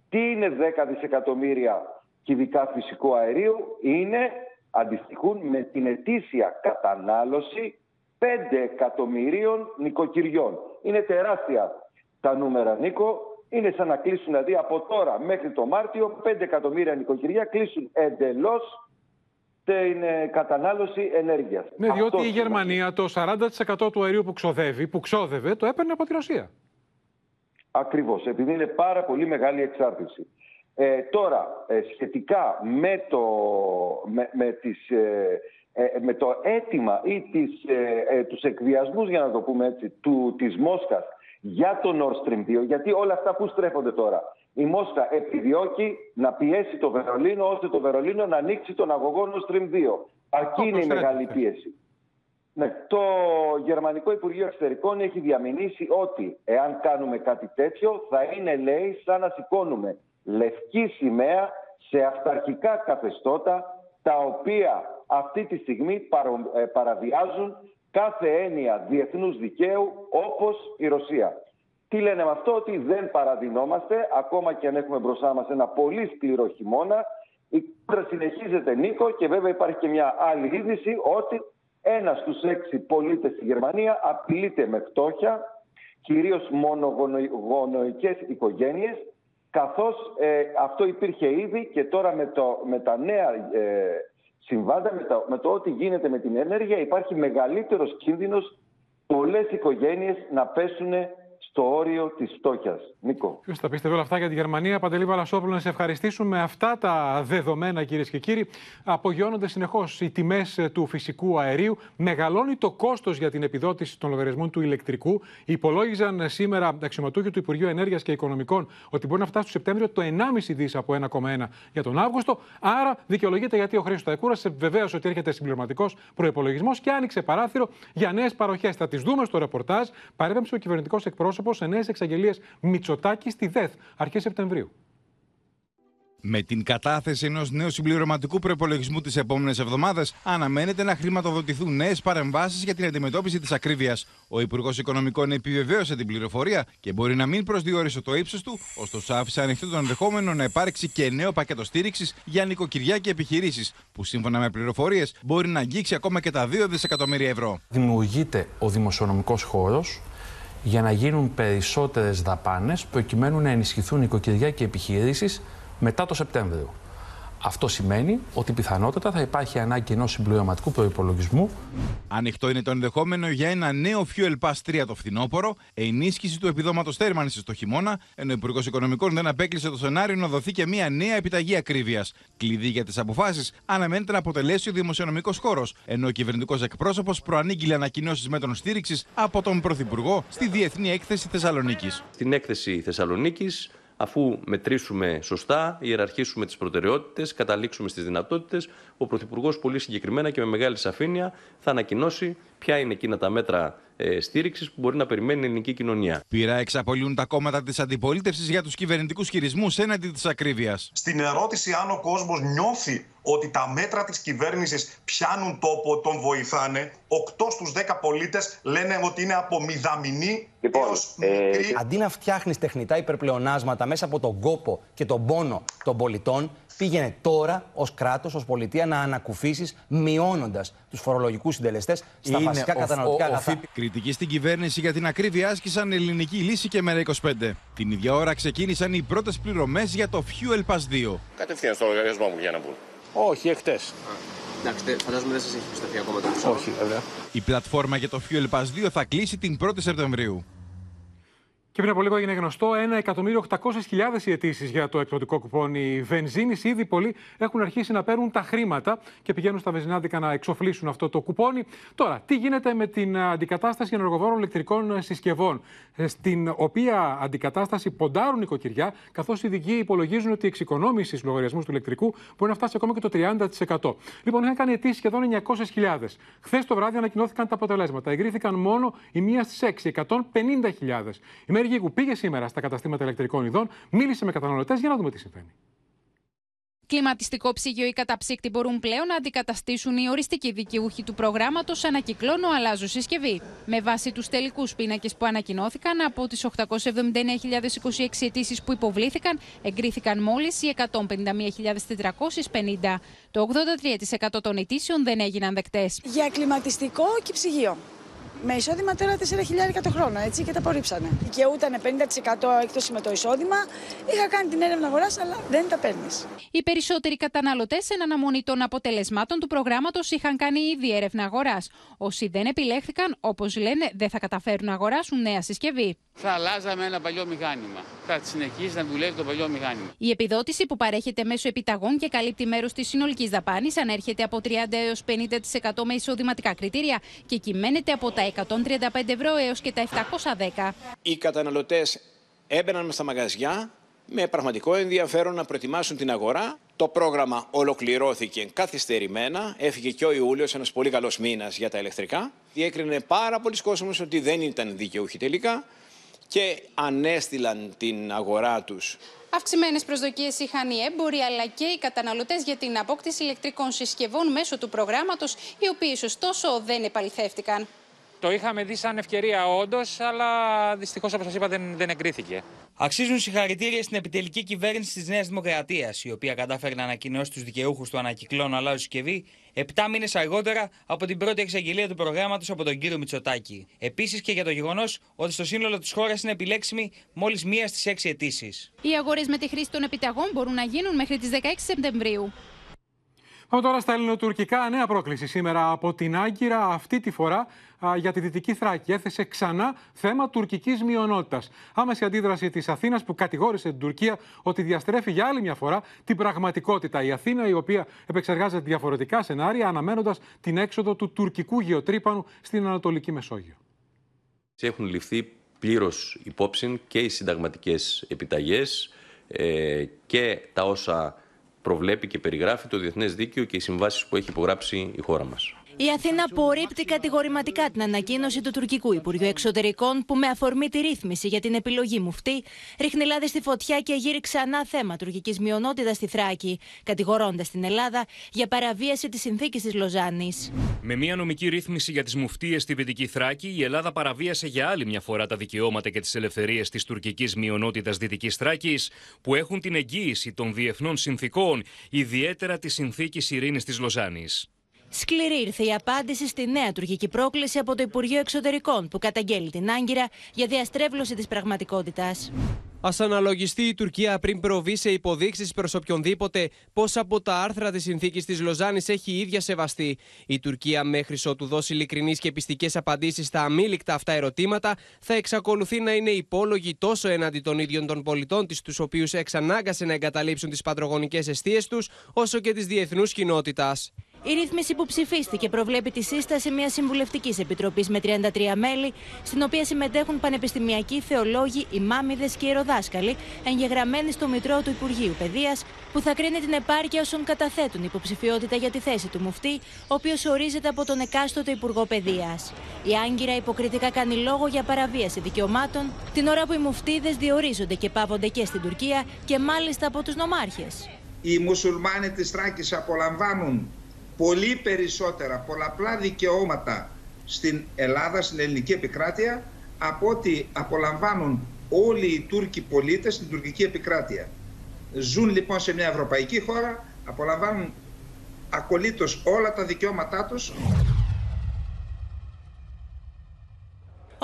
Τι είναι 10 δισεκατομμύρια κυβικά φυσικού αερίου, είναι, αντιστοιχούν με την ετήσια κατανάλωση 5 εκατομμυρίων νοικοκυριών. Είναι τεράστια τα νούμερα, Νίκο. Είναι σαν να κλείσουν δηλαδή από τώρα μέχρι το Μάρτιο 5 εκατομμύρια νοικοκυριά κλείσουν εντελώς την ε, κατανάλωση ενέργειας. Ναι, διότι η Γερμανία το 40% του αερίου που ξοδεύει, που ξόδευε, το έπαιρνε από τη Ρωσία. Ακριβώς, επειδή είναι πάρα πολύ μεγάλη εξάρτηση. Ε, τώρα, ε, σχετικά με το, με, με, τις, ε, με το αίτημα ή τις, τους εκβιασμούς, για να το πούμε έτσι, του, της Μόσχας για το Nord Stream 2, γιατί όλα αυτά που στρέφονται τώρα η Μόσχα επιδιώκει να πιέσει το Βερολίνο ώστε το Βερολίνο να ανοίξει τον αγωγό Nord Stream 2. Αυτή είναι η μεγάλη πίεση. Ναι, το Γερμανικό Υπουργείο Εξωτερικών έχει διαμηνήσει ότι εάν κάνουμε κάτι τέτοιο θα είναι λέει σαν να σηκώνουμε λευκή σημαία σε αυταρχικά καθεστώτα τα οποία αυτή τη στιγμή ε, παραβιάζουν κάθε έννοια διεθνούς δικαίου όπως η Ρωσία. Τι λένε με αυτό, ότι δεν παραδεινόμαστε, ακόμα και αν έχουμε μπροστά μας ένα πολύ σκληρό χειμώνα. Η κόντρα συνεχίζεται, Νίκο, και βέβαια υπάρχει και μια άλλη είδηση ότι ένας στους έξι πολίτες στη Γερμανία απειλείται με φτώχεια, κυρίως μονογονοϊκές οικογένειες, καθώς ε, αυτό υπήρχε ήδη και τώρα με, το, με τα νέα ε, συμβάντα, με το, με το ότι γίνεται με την ενέργεια, υπάρχει μεγαλύτερος κίνδυνος πολλές οικογένειες να πέσουν στο όριο της φτώχειας. Νίκο. Ποιος τα πίστευε όλα αυτά για τη Γερμανία; Παντελή Βαλασόπουλο, να σε ευχαριστήσουμε. Αυτά τα δεδομένα, κυρίες και κύριοι, απογειώνονται συνεχώς οι τιμές του φυσικού αερίου. Μεγαλώνει το κόστος για την επιδότηση των λογαριασμών του ηλεκτρικού. Υπολόγιζαν σήμερα αξιωματούχοι του Υπουργείου Ενέργειας και Οικονομικών ότι μπορεί να φτάσει στο Σεπτέμβριο το 1,5 δις από 1,1 για τον Αύγουστο. Άρα δικαιολογείται γιατί ο Χρήστος Ταϊκούρασε βεβαίως ότι έρχεται συμπληρωματικός προπολογισμό και άνοιξε παράθυρο για νέες παροχές. Θα τις δούμε στο ρεπορτάζ. Παρέμβασε ο κυβερνητικός εκπρόσωπος σε νέες εξαγγελίες Μητσοτάκης στη ΔΕΘ αρχές Σεπτεμβρίου. Με την κατάθεση ενός νέου συμπληρωματικού προπολογισμού τις επόμενες εβδομάδες, αναμένεται να χρηματοδοτηθούν νέες παρεμβάσεις για την αντιμετώπιση της ακρίβειας. Ο Υπουργός Οικονομικών επιβεβαίωσε την πληροφορία και μπορεί να μην προσδιορίσε το ύψος του, ωστόσο άφησε ανοιχτό τον ενδεχόμενο να υπάρξει και νέο πακέτο στήριξης για νοικοκυριά και επιχειρήσεις, που σύμφωνα με πληροφορίες μπορεί να αγγίξει ακόμα και τα 2 δισεκατομμύρια ευρώ. Δημιουργείται ο δημοσιονομικός χώρος για να γίνουν περισσότερες δαπάνες προκειμένου να ενισχυθούν οικοκυριά και επιχειρήσεις μετά το Σεπτέμβριο. Αυτό σημαίνει ότι πιθανότατα θα υπάρχει ανάγκη ενός συμπληρωματικού προπολογισμού. Ανοιχτό είναι το ενδεχόμενο για ένα νέο Fuel Pass 3 το φθινόπωρο, ενίσχυση του επιδόματος θέρμανσης το χειμώνα, ενώ ο Υπουργός Οικονομικών δεν απέκλεισε το σενάριο να δοθεί και μια νέα επιταγή ακρίβειας. Κλειδί για τις αποφάσεις αναμένεται να αποτελέσει ο δημοσιονομικός χώρος, ενώ ο κυβερνητικός εκπρόσωπος προανήγγειλε ανακοινώσεις μέτρων στήριξης από τον Πρωθυπουργό στη Διεθνή Έκθεση Θεσσαλονίκης. Στην έκθεση Θεσσαλονίκης αφού μετρήσουμε σωστά, ιεραρχήσουμε τις προτεραιότητες, καταλήξουμε στις δυνατότητες, ο Πρωθυπουργός πολύ συγκεκριμένα και με μεγάλη σαφήνεια θα ανακοινώσει ποια είναι εκείνα τα μέτρα ε, στήριξης που μπορεί να περιμένει η ελληνική κοινωνία. Πειρά εξαπολύουν τα κόμματα της αντιπολίτευσης για τους κυβερνητικούς χειρισμούς έναντι της ακρίβειας. Στην ερώτηση αν ο κόσμος νιώθει ότι τα μέτρα της κυβέρνησης πιάνουν τόπο, τον βοηθάνε, 8 στους 10 πολίτες λένε ότι είναι από μηδαμινή λοιπόν, έως ε, μικρή. Αντί να φτιάχνεις τεχνητά υπερπλεονάσματα μέσα από τον κόπο και τον πόνο των πολιτών, πήγαινε τώρα ως κράτος, ως πολιτεία να ανακουφίσεις μειώνοντας τους φορολογικούς συντελεστές στα Είναι βασικά καταναλωτικά αγαθά. Κριτική στην κυβέρνηση για την ακρίβεια άσκησαν ελληνική λύση και μέρα 25. Την ίδια ώρα ξεκίνησαν οι πρώτες πληρωμές για το Fuel Pass 2. Κατευθείαν στο λογαριασμό μου για να μπουν. Όχι, εχθές. Εντάξει, φαντάζομαι δεν σας έχει πιστωθεί ακόμα το Όχι, βέβαια. Η πλατφόρμα για το Fuel Pass 2 θα κλείσει την 1η Σεπτεμβρίου. Και πριν από λίγο έγινε γνωστό 1.800.000 οι αιτήσεις για το εκδοτικό κουπόνι βενζίνη. Ήδη πολλοί έχουν αρχίσει να παίρνουν τα χρήματα και πηγαίνουν στα βενζινάδικα να εξοφλήσουν αυτό το κουπόνι. Τώρα, τι γίνεται με την αντικατάσταση ενεργοβόρων ηλεκτρικών συσκευών, στην οποία αντικατάσταση ποντάρουν νοικοκυριά, καθώς οι ειδικοί υπολογίζουν ότι η εξοικονόμηση στους λογαριασμούς του ηλεκτρικού μπορεί να φτάσει ακόμα και το 30%. Λοιπόν, είχαν κάνει αιτήσεις σχεδόν 900.000. Χθες το βράδυ ανακοινώθηκαν τα αποτελέσματα. Εγκρίθηκαν μόνο η μία στις 6, 150.000. Γίγου πήγε σήμερα στα καταστήματα ηλεκτρικών ειδών, μίλησε με καταναλωτές για να δούμε τι συμβαίνει. Κλιματιστικό ψυγείο ή καταψύκτη μπορούν πλέον να αντικαταστήσουν οι οριστικοί δικαιούχοι του προγράμματος Ανακυκλώνω, αλλάζω συσκευή. Με βάση τους τελικούς πίνακες που ανακοινώθηκαν, από τις 879.026 αιτήσεις που υποβλήθηκαν, εγκρίθηκαν μόλις οι 151.450. Το 83% των αιτήσεων δεν έγιναν δεκτές. Για κλιματιστικό και ψυγείο με εισόδημα τώρα 4.000 το χρόνο έτσι, και τα απορρίψανε. Δικαιούταν 50% έκπτωση με το εισόδημα. Είχα κάνει την έρευνα αγοράς, αλλά δεν τα παίρνεις. Οι περισσότεροι καταναλωτές, εν αναμονή των αποτελεσμάτων του προγράμματος, είχαν κάνει ήδη έρευνα αγοράς. Όσοι δεν επιλέχθηκαν, όπως λένε, δεν θα καταφέρουν να αγοράσουν νέα συσκευή. Θα αλλάζαμε ένα παλιό μηχάνημα. Θα συνεχίσει να δουλεύει το παλιό μηχάνημα. Η επιδότηση που παρέχεται μέσω επιταγών και καλύπτει μέρος της συνολικής δαπάνης ανέρχεται από 30 έως 50% με εισοδηματικά κριτήρια και κυμαίνεται από τα 135 ευρώ έως και τα 710. Οι καταναλωτές έμπαιναν στα μαγαζιά με πραγματικό ενδιαφέρον να προετοιμάσουν την αγορά. Το πρόγραμμα ολοκληρώθηκε καθυστερημένα. Έφυγε και ο Ιούλιος, ένας πολύ καλός μήνας για τα ηλεκτρικά. Διέκρινε πάρα πολλοί κόσμος ότι δεν ήταν δικαιούχοι τελικά και ανέστηλαν την αγορά τους Αυξημένες προσδοκίες είχαν οι έμποροι αλλά και οι καταναλωτές για την απόκτηση ηλεκτρικών συσκευών μέσω του προγράμματος, οι οποίοι ωστόσο δεν επαληθεύτηκαν. Το είχαμε δει σαν ευκαιρία όντως, αλλά δυστυχώς, όπως σας είπα, δεν, δεν εγκρίθηκε. Αξίζουν συγχαρητήρια στην επιτελική κυβέρνηση της Νέας Δημοκρατίας, η οποία κατάφερε να ανακοινώσει τους δικαιούχους του ανακυκλώνου αλλάζου συσκευή 7 μήνες αργότερα από την πρώτη εξαγγελία του προγράμματος από τον κύριο Μητσοτάκη. Επίσης και για το γεγονός ότι στο σύνολο της χώρας είναι επιλέξιμη μόλις μία στις 6 αιτήσεις. Οι αγορές με τη χρήση των επιταγών μπορούν να γίνουν μέχρι τις 16 Σεπτεμβρίου. Πάμε τώρα στα ελληνοτουρκικά. Νέα πρόκληση σήμερα από την Άγκυρα, αυτή τη φορά για τη Δυτική Θράκη. Έθεσε ξανά θέμα τουρκικής μειονότητας. Άμεση αντίδραση της Αθήνας που κατηγόρησε την Τουρκία ότι διαστρέφει για άλλη μια φορά την πραγματικότητα. Η Αθήνα, η οποία επεξεργάζεται διαφορετικά σενάρια, αναμένοντας την έξοδο του τουρκικού γεωτρύπανου στην Ανατολική Μεσόγειο. Έχουν ληφθεί πλήρως υπόψη και οι συνταγματικές επιταγές ε, και τα όσα προβλέπει και περιγράφει το διεθνές δίκαιο και οι συμβάσεις που έχει υπογράψει η χώρα μας. Η Αθήνα απορρίπτει κατηγορηματικά την ανακοίνωση του τουρκικού Υπουργείου Εξωτερικών που με αφορμή τη ρύθμιση για την επιλογή μουφτή ρίχνει λάδι στη φωτιά και γύρει ξανά θέμα τουρκικής μειονότητας στη Θράκη, κατηγορώντας την Ελλάδα για παραβίαση της συνθήκης της Λοζάνης. Με μια νομική ρύθμιση για τις μουφτίε στη Δυτική Θράκη, η Ελλάδα παραβίασε για άλλη μια φορά τα δικαιώματα και τις ελευθερίες της τουρκικής μειονότητας Δυτικής Θράκης, που έχουν την εγγύηση των διεθνών συνθήκων, ιδιαίτερα της συνθήκης ειρήνης της Λοζάνης. Σκληρή ήρθε η απάντηση στη νέα τουρκική πρόκληση από το Υπουργείο Εξωτερικών, που καταγγέλει την Άγκυρα για διαστρέβλωση της πραγματικότητας. Α αναλογιστεί η Τουρκία πριν προβεί σε υποδείξεις προς οποιονδήποτε πω από τα άρθρα της συνθήκης της Λοζάνης έχει η ίδια σεβαστεί. Η Τουρκία, μέχρι ότου δώσει ειλικρινείς και πιστικές απαντήσεις στα αμήλικτα αυτά ερωτήματα, θα εξακολουθεί να είναι υπόλογη τόσο έναντι των ίδιων των πολιτών της, τους οποίους εξανάγκασε να εγκαταλείψουν τις πατρογονικές αιστείες τους, όσο και της διεθνούς κοινότητας. Η ρύθμιση που ψηφίστηκε προβλέπει τη σύσταση μιας συμβουλευτικής επιτροπής με 33 μέλη, στην οποία συμμετέχουν πανεπιστημιακοί, θεολόγοι, ημάμιδες και ιεροδάσκαλοι, εγγεγραμμένοι στο Μητρό του Υπουργείου Παιδείας, που θα κρίνει την επάρκεια όσων καταθέτουν υποψηφιότητα για τη θέση του μουφτή, ο οποίος ορίζεται από τον εκάστοτε Υπουργό Παιδείας. Η Άγκυρα υποκριτικά κάνει λόγο για παραβίαση δικαιωμάτων, την ώρα που οι μουφτίδες διορίζονται και πάβονται και στην Τουρκία και μάλιστα από τους νομάρχες. Οι μουσουλμάνοι της Τράκης απολαμβάνουν πολύ περισσότερα πολλαπλά δικαιώματα στην Ελλάδα, στην ελληνική επικράτεια από ό,τι απολαμβάνουν όλοι οι Τούρκοι πολίτες στην τουρκική επικράτεια. Ζουν λοιπόν σε μια ευρωπαϊκή χώρα, απολαμβάνουν ακολύτως όλα τα δικαιώματά τους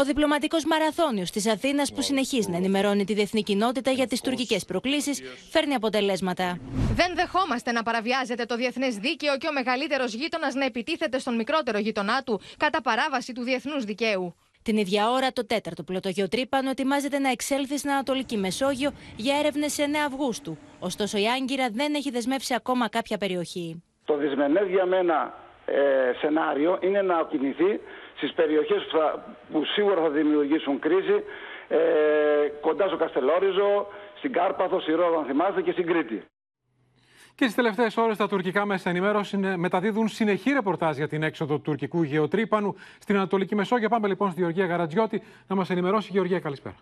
Ο διπλωματικός μαραθώνιος της Αθήνας, που συνεχίζει να ενημερώνει τη διεθνή κοινότητα για τις τουρκικές προκλήσεις, φέρνει αποτελέσματα. Δεν δεχόμαστε να παραβιάζεται το διεθνές δίκαιο και ο μεγαλύτερος γείτονας να επιτίθεται στον μικρότερο γείτονά του κατά παράβαση του διεθνούς δικαίου. Την ίδια ώρα, το τέταρτο πλωτογεωτρύπανο ετοιμάζεται να εξέλθει στην Ανατολική Μεσόγειο για έρευνες 9 Αυγούστου. Ωστόσο, η Άγκυρα δεν έχει δεσμεύσει ακόμα κάποια περιοχή. Το δυσμενέ για μένα ε, σενάριο είναι να κινηθεί στις περιοχές που, που σίγουρα θα δημιουργήσουν κρίση ε, κοντά στο Καστελόριζο, στην Κάρπαθο, στη Ρόδο, αν θυμάστε, και στην Κρήτη. Και στις τελευταίες ώρες τα τουρκικά μέσα ενημέρωση μεταδίδουν συνεχή ρεπορτάζ για την έξοδο του τουρκικού γεωτρύπανου στην Ανατολική Μεσόγειο. Πάμε λοιπόν στη Γεωργία Γαρατζιώτη να μας ενημερώσει. Γεωργία, καλησπέρα.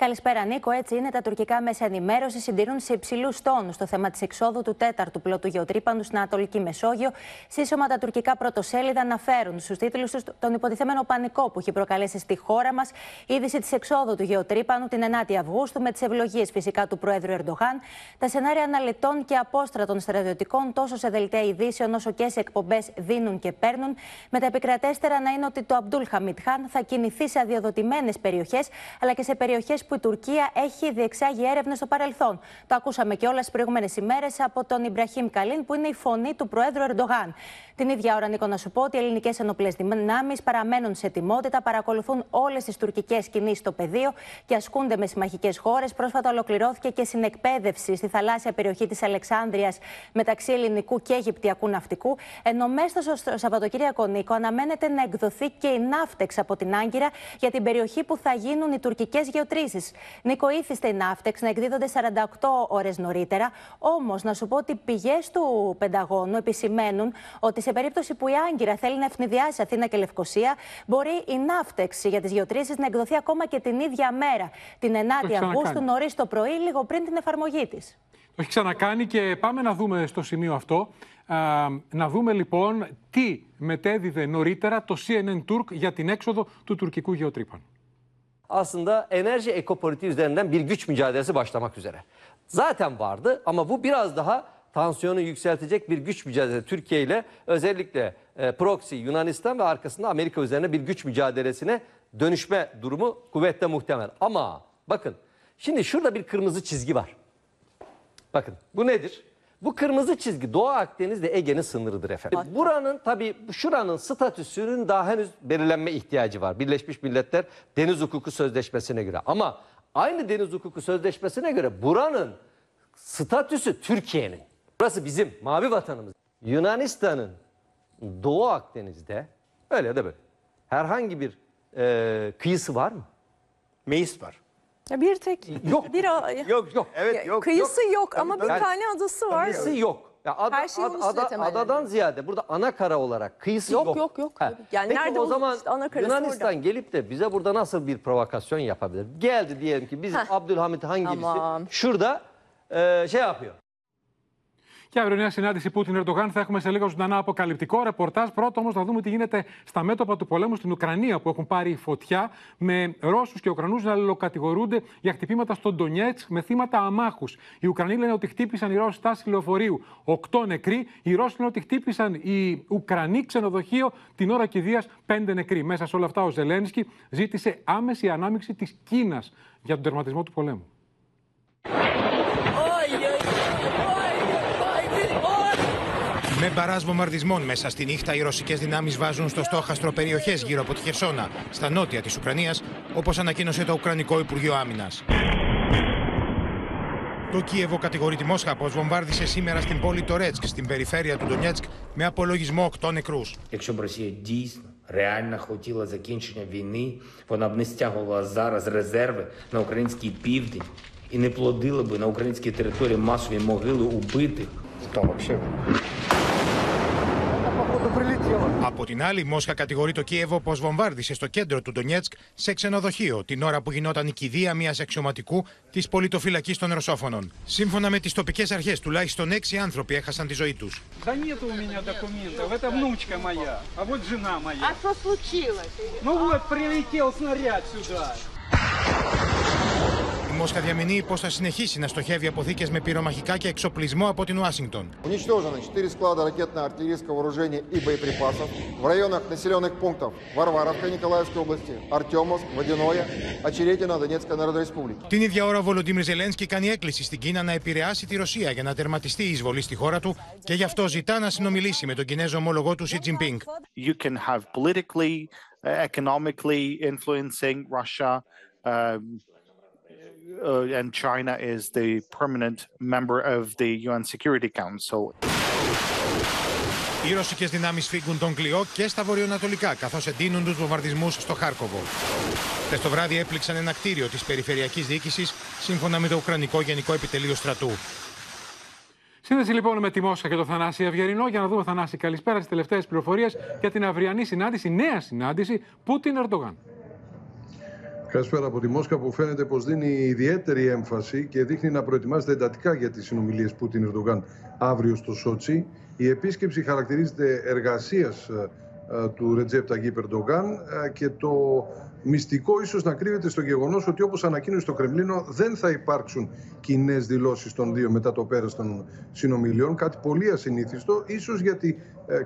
Καλησπέρα, Νίκο. Έτσι είναι. Τα τουρκικά μέσα ενημέρωσης συντηρούν σε υψηλούς τόνους το θέμα της εξόδου του τέταρτου πλώτου γεωτρύπανου στην Ανατολική Μεσόγειο. Σύσσωμα τα τουρκικά πρωτοσέλιδα αναφέρουν στους τίτλους τους τον υποτιθέμενο πανικό που έχει προκαλέσει στη χώρα μας είδηση της εξόδου του γεωτρύπανου την 9η Αυγούστου με τις ευλογίες φυσικά του Προέδρου Ερντογάν. Τα σενάρια αναλυτών και απόστρατων στρατιωτικών τόσο σε δελτία ειδήσεων όσο και σε εκπομπές δίνουν και παίρνουν. Με τα επικρατέστερα να είναι ότι το Αμπτούλ Χαμιτχάν θα κινηθεί σε αδειοδοτημένες περιοχές αλλά και σε περιοχές που η Τουρκία έχει διεξάγει έρευνε στο παρελθόν. Το ακούσαμε και όλε τις προηγούμενες ημέρες από τον Ιμπραχήμ Καλίν, που είναι η φωνή του Προέδρου Ερντογάν. Την ίδια ώρα, Νίκο, να σου πω ότι οι ελληνικές ενοπλέ δυνάμεις παραμένουν σε ετοιμότητα, παρακολουθούν όλες τις τουρκικές κινήσεις στο πεδίο και ασκούνται με συμμαχικές χώρες. Πρόσφατα ολοκληρώθηκε και συνεκπαίδευση στη θαλάσσια περιοχή της Αλεξάνδρεια μεταξύ ελληνικού και αιγυπτιακού ναυτικού. Ενώ μέσα στο Σαββατοκύριακο, Νίκο, αναμένεται να εκδοθεί και η ναύτεξ από την Άγκυρα για την περιοχή που θα γίνουν οι τουρκικές γεωτρήσεις. Νίκο, ήθιστε η ναύτεξ να εκδίδονται 48 ώρες νωρίτερα. Όμως, να σου πω ότι πηγές του Πενταγώνου επισημαίνουν ότι σε περίπτωση που η Άγκυρα θέλει να ευνηδιάσει Αθήνα και Λευκοσία, μπορεί η ναύτεξ για τις γεωτρήσεις να εκδοθεί ακόμα και την ίδια μέρα, την 9η Αυγούστου, νωρίς το πρωί, λίγο πριν την εφαρμογή της. Το έχει ξανακάνει και πάμε να δούμε στο σημείο αυτό. να δούμε λοιπόν τι μετέδιδε νωρίτερα το CNN Turk για την έξοδο του τουρκικού γεωτρύπανου. Aslında enerji ekopolitiği üzerinden bir güç mücadelesi başlamak üzere. Zaten vardı ama bu biraz daha tansiyonu yükseltecek bir güç mücadelesi Türkiye ile özellikle e, proxy Yunanistan ve arkasında Amerika üzerine bir güç mücadelesine dönüşme durumu kuvvetle muhtemel. Ama bakın şimdi şurada bir kırmızı çizgi var. Bakın bu nedir? Bu kırmızı çizgi Doğu Akdeniz ve Ege'nin sınırıdır efendim. Buranın tabii şuranın statüsünün daha henüz belirlenme ihtiyacı var. Birleşmiş Milletler Deniz Hukuku Sözleşmesi'ne göre. Ama aynı Deniz Hukuku Sözleşmesi'ne göre buranın statüsü Türkiye'nin. Burası bizim mavi vatanımız. Yunanistan'ın Doğu Akdeniz'de öyle de böyle herhangi bir e, kıyısı var mı? Meis var. Ya bir tek Yok. bir Yok yok evet yok. kıyısı yok, yok ama bir Yani tane adası var. Kıyısı yok. Ya ada, Her şey ada- temelleniyor. adadan ziyade burada ana kara olarak kıyısı Yok, yok. yok, yok. Ha. Yani Peki nerede o zaman işte ana Yunanistan orada. gelip de bize burada nasıl bir provokasyon yapabilir? Geldi diyelim ki bizim Heh. Abdülhamit hangisi Tamam. şurada e, şey yapıyor. Και αύριο νέα συνάντηση Πούτιν-Ερντογάν θα έχουμε σε λίγο ζωντανά αποκαλυπτικό ρεπορτάζ. Πρώτο όμως θα δούμε τι γίνεται στα μέτωπα του πολέμου στην Ουκρανία που έχουν πάρει φωτιά με Ρώσους και Ουκρανούς να αλληλοκατηγορούνται για χτυπήματα στον Ντονιέτσκ με θύματα αμάχους. Οι Ουκρανοί λένε ότι χτύπησαν οι Ρώσοι στάση λεωφορείου. Οκτώ νεκροί. Οι Ρώσοι λένε ότι χτύπησαν οι Ουκρανοί ξενοδοχείο την ώρα κηδείας πέντε νεκροί. Μέσα σε όλα αυτά ο Ζελένσκι ζήτησε άμεση ανάμειξη της Κίνας για τον τερματισμό του πολέμου. Με μπαράζ βομβαρδισμών μέσα στη νύχτα, οι ρωσικέ δυνάμει βάζουν στο στόχαστρο περιοχέ γύρω από τη Χερσόνα, στα νότια τη Ουκρανία, όπω ανακοίνωσε το Ουκρανικό Υπουργείο Άμυνα. Το Κίεβο κατηγορεί τη Μόσχα πω βομβάρδισε σήμερα στην πόλη Τορέτσκ, στην περιφέρεια του Ντονιέτσκ, με απολογισμό 8 νεκρού. Якщо б Росія дійсно реально хотіла закінчення війни, вона б не стягувала зараз резерви на український південь і не плодила би на українській території масові могили убитих. Там вообще Από την άλλη, η Μόσχα κατηγορεί το Κίεβο πω βομβάρδισε στο κέντρο του Ντονιέτσκ σε ξενοδοχείο την ώρα που γινόταν η κηδεία μια αξιωματικού τη πολιτοφυλακή των Ρωσόφωνων. Σύμφωνα με τι τοπικέ αρχέ, τουλάχιστον έξι άνθρωποι έχασαν τη ζωή του. Μόσχα διαμηνύει πω θα συνεχίσει να στοχεύει αποθήκε με πυρομαχικά και εξοπλισμό από την Ουάσιγκτον. Уничтожено 4 склада ракетно-артиллерийского вооружения и боеприпасов в районах населенных пунктов Варваровка Николаевской области, Артемовск, Водяное, Очеретино, Донецкая Народная Республика. Την ίδια ώρα, ο Βολοντίμιρ Ζελένσκι κάνει έκκληση στην Κίνα να επηρεάσει τη Ρωσία για να τερματιστεί η εισβολή στη χώρα του και γι' αυτό ζητά να συνομιλήσει με τον Κινέζο ομολογό του Σι Τζιμπίνγκ. you can have politically economically influencing Russia. Um, uh, and China is the permanent member of the UN Security Council. Οι ρωσικές δυνάμεις φύγουν τον Κλειό και στα βορειοανατολικά, καθώς εντείνουν τους βομβαρδισμούς στο Χάρκοβο. Χθε το βράδυ έπληξαν ένα κτίριο της Περιφερειακής Διοίκησης, σύμφωνα με το Ουκρανικό Γενικό Επιτελείο Στρατού. Σύνδεση λοιπόν με τη Μόσχα και το Θανάση Ευγερινό για να δούμε, Θανάση, καλησπέρα στις τελευταίες πληροφορίες για την αυριανή συνάντηση, νέα συνάντηση Πούτιν-Ερντογάν. Καλησπέρα από τη Μόσχα που φαίνεται πως δίνει ιδιαίτερη έμφαση και δείχνει να προετοιμάζεται εντατικά για τις συνομιλίες Πούτιν-Ερντογάν αύριο στο Σότσι. Η επίσκεψη χαρακτηρίζεται εργασίας ε, ε, του Ρετζέπ Ταγί Περντογκάν ε, και το μυστικό ίσως να κρύβεται στο γεγονός ότι όπως ανακοίνωσε το Κρεμλίνο δεν θα υπάρξουν κοινές δηλώσεις των δύο μετά το πέρας των συνομιλιών, κάτι πολύ ασυνήθιστο, ίσως γιατί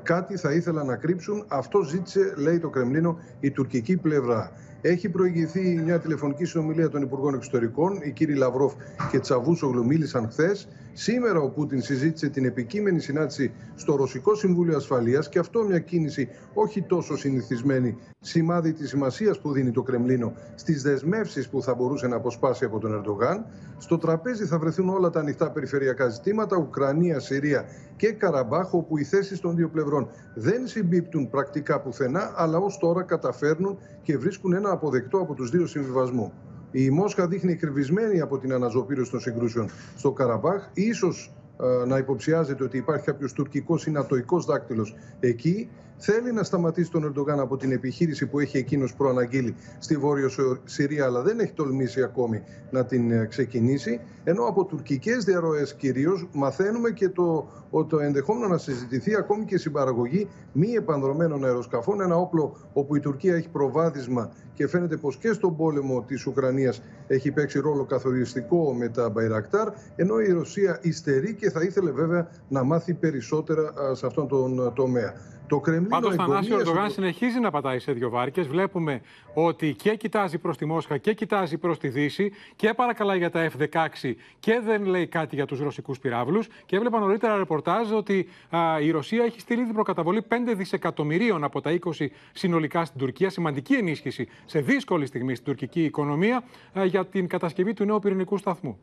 κάτι θα ήθελαν να κρύψουν. Αυτό ζήτησε, λέει το Κρεμλίνο, η τουρκική πλευρά. Έχει προηγηθεί μια τηλεφωνική συνομιλία των Υπουργών Εξωτερικών. Οι κύριοι Λαυρόφ και Τσαβούσογλου μίλησαν χθες. Σήμερα ο Πούτιν συζήτησε την επικείμενη συνάντηση στο Ρωσικό Συμβούλιο Ασφαλείας και αυτό μια κίνηση όχι τόσο συνηθισμένη. Σημάδι της σημασίας που δίνει το Κρεμλίνο στις δεσμεύσεις που θα μπορούσε να αποσπάσει από τον Ερντογάν. Στο τραπέζι θα βρεθούν όλα τα ανοιχτά περιφερειακά ζητήματα, Ουκρανία, Συρία και Καραμπάχ, όπου οι θέσεις των δύο πλευρών δεν συμπίπτουν πρακτικά πουθενά, αλλά ως τώρα καταφέρνουν και βρίσκουν ένα αποδεκτό από τους δύο συμβιβασμό. Η Μόσχα δείχνει εκκρεβισμένη από την αναζωπήρωση των συγκρούσεων στο Καραμπάχ. Ίσως ε, να υποψιάζεται ότι υπάρχει κάποιος τουρκικός ή νατοικό δάκτυλος εκεί. Θέλει να σταματήσει τον Ερντογάν από την επιχείρηση που έχει εκείνος προαναγγείλει στη Βόρειο Συρία, αλλά δεν έχει τολμήσει ακόμη να την ε, ξεκινήσει. Ενώ από τουρκικές διαρροές κυρίως μαθαίνουμε και το, το ενδεχόμενο να συζητηθεί ακόμη και συμπαραγωγή μη επανδρομένων αεροσκαφών. Ένα όπλο όπου η Τουρκία έχει προβάδισμα και φαίνεται πως και στον πόλεμο της Ουκρανίας έχει παίξει ρόλο καθοριστικό με τα Μπαϊρακτάρ. Ενώ η Ρωσία υστερεί και θα ήθελε βέβαια να μάθει περισσότερα σε αυτόν τον τομέα. Το Κρεμλίνο Πάντως, Θανάσιο Ερντογάν συνεχίζει να πατάει σε δύο βάρκες. Βλέπουμε ότι και κοιτάζει προς τη Μόσχα και κοιτάζει προς τη Δύση και παρακαλάει για τα F-16 και δεν λέει κάτι για τους ρωσικούς πυράβλους. Και έβλεπα νωρίτερα ρεπορτάζ ότι α, η Ρωσία έχει στείλει την προκαταβολή 5 δισεκατομμυρίων από τα 20 συνολικά στην Τουρκία. Σημαντική ενίσχυση σε δύσκολη στιγμή στην τουρκική οικονομία α, για την κατασκευή του νέου πυρηνικού σταθμού.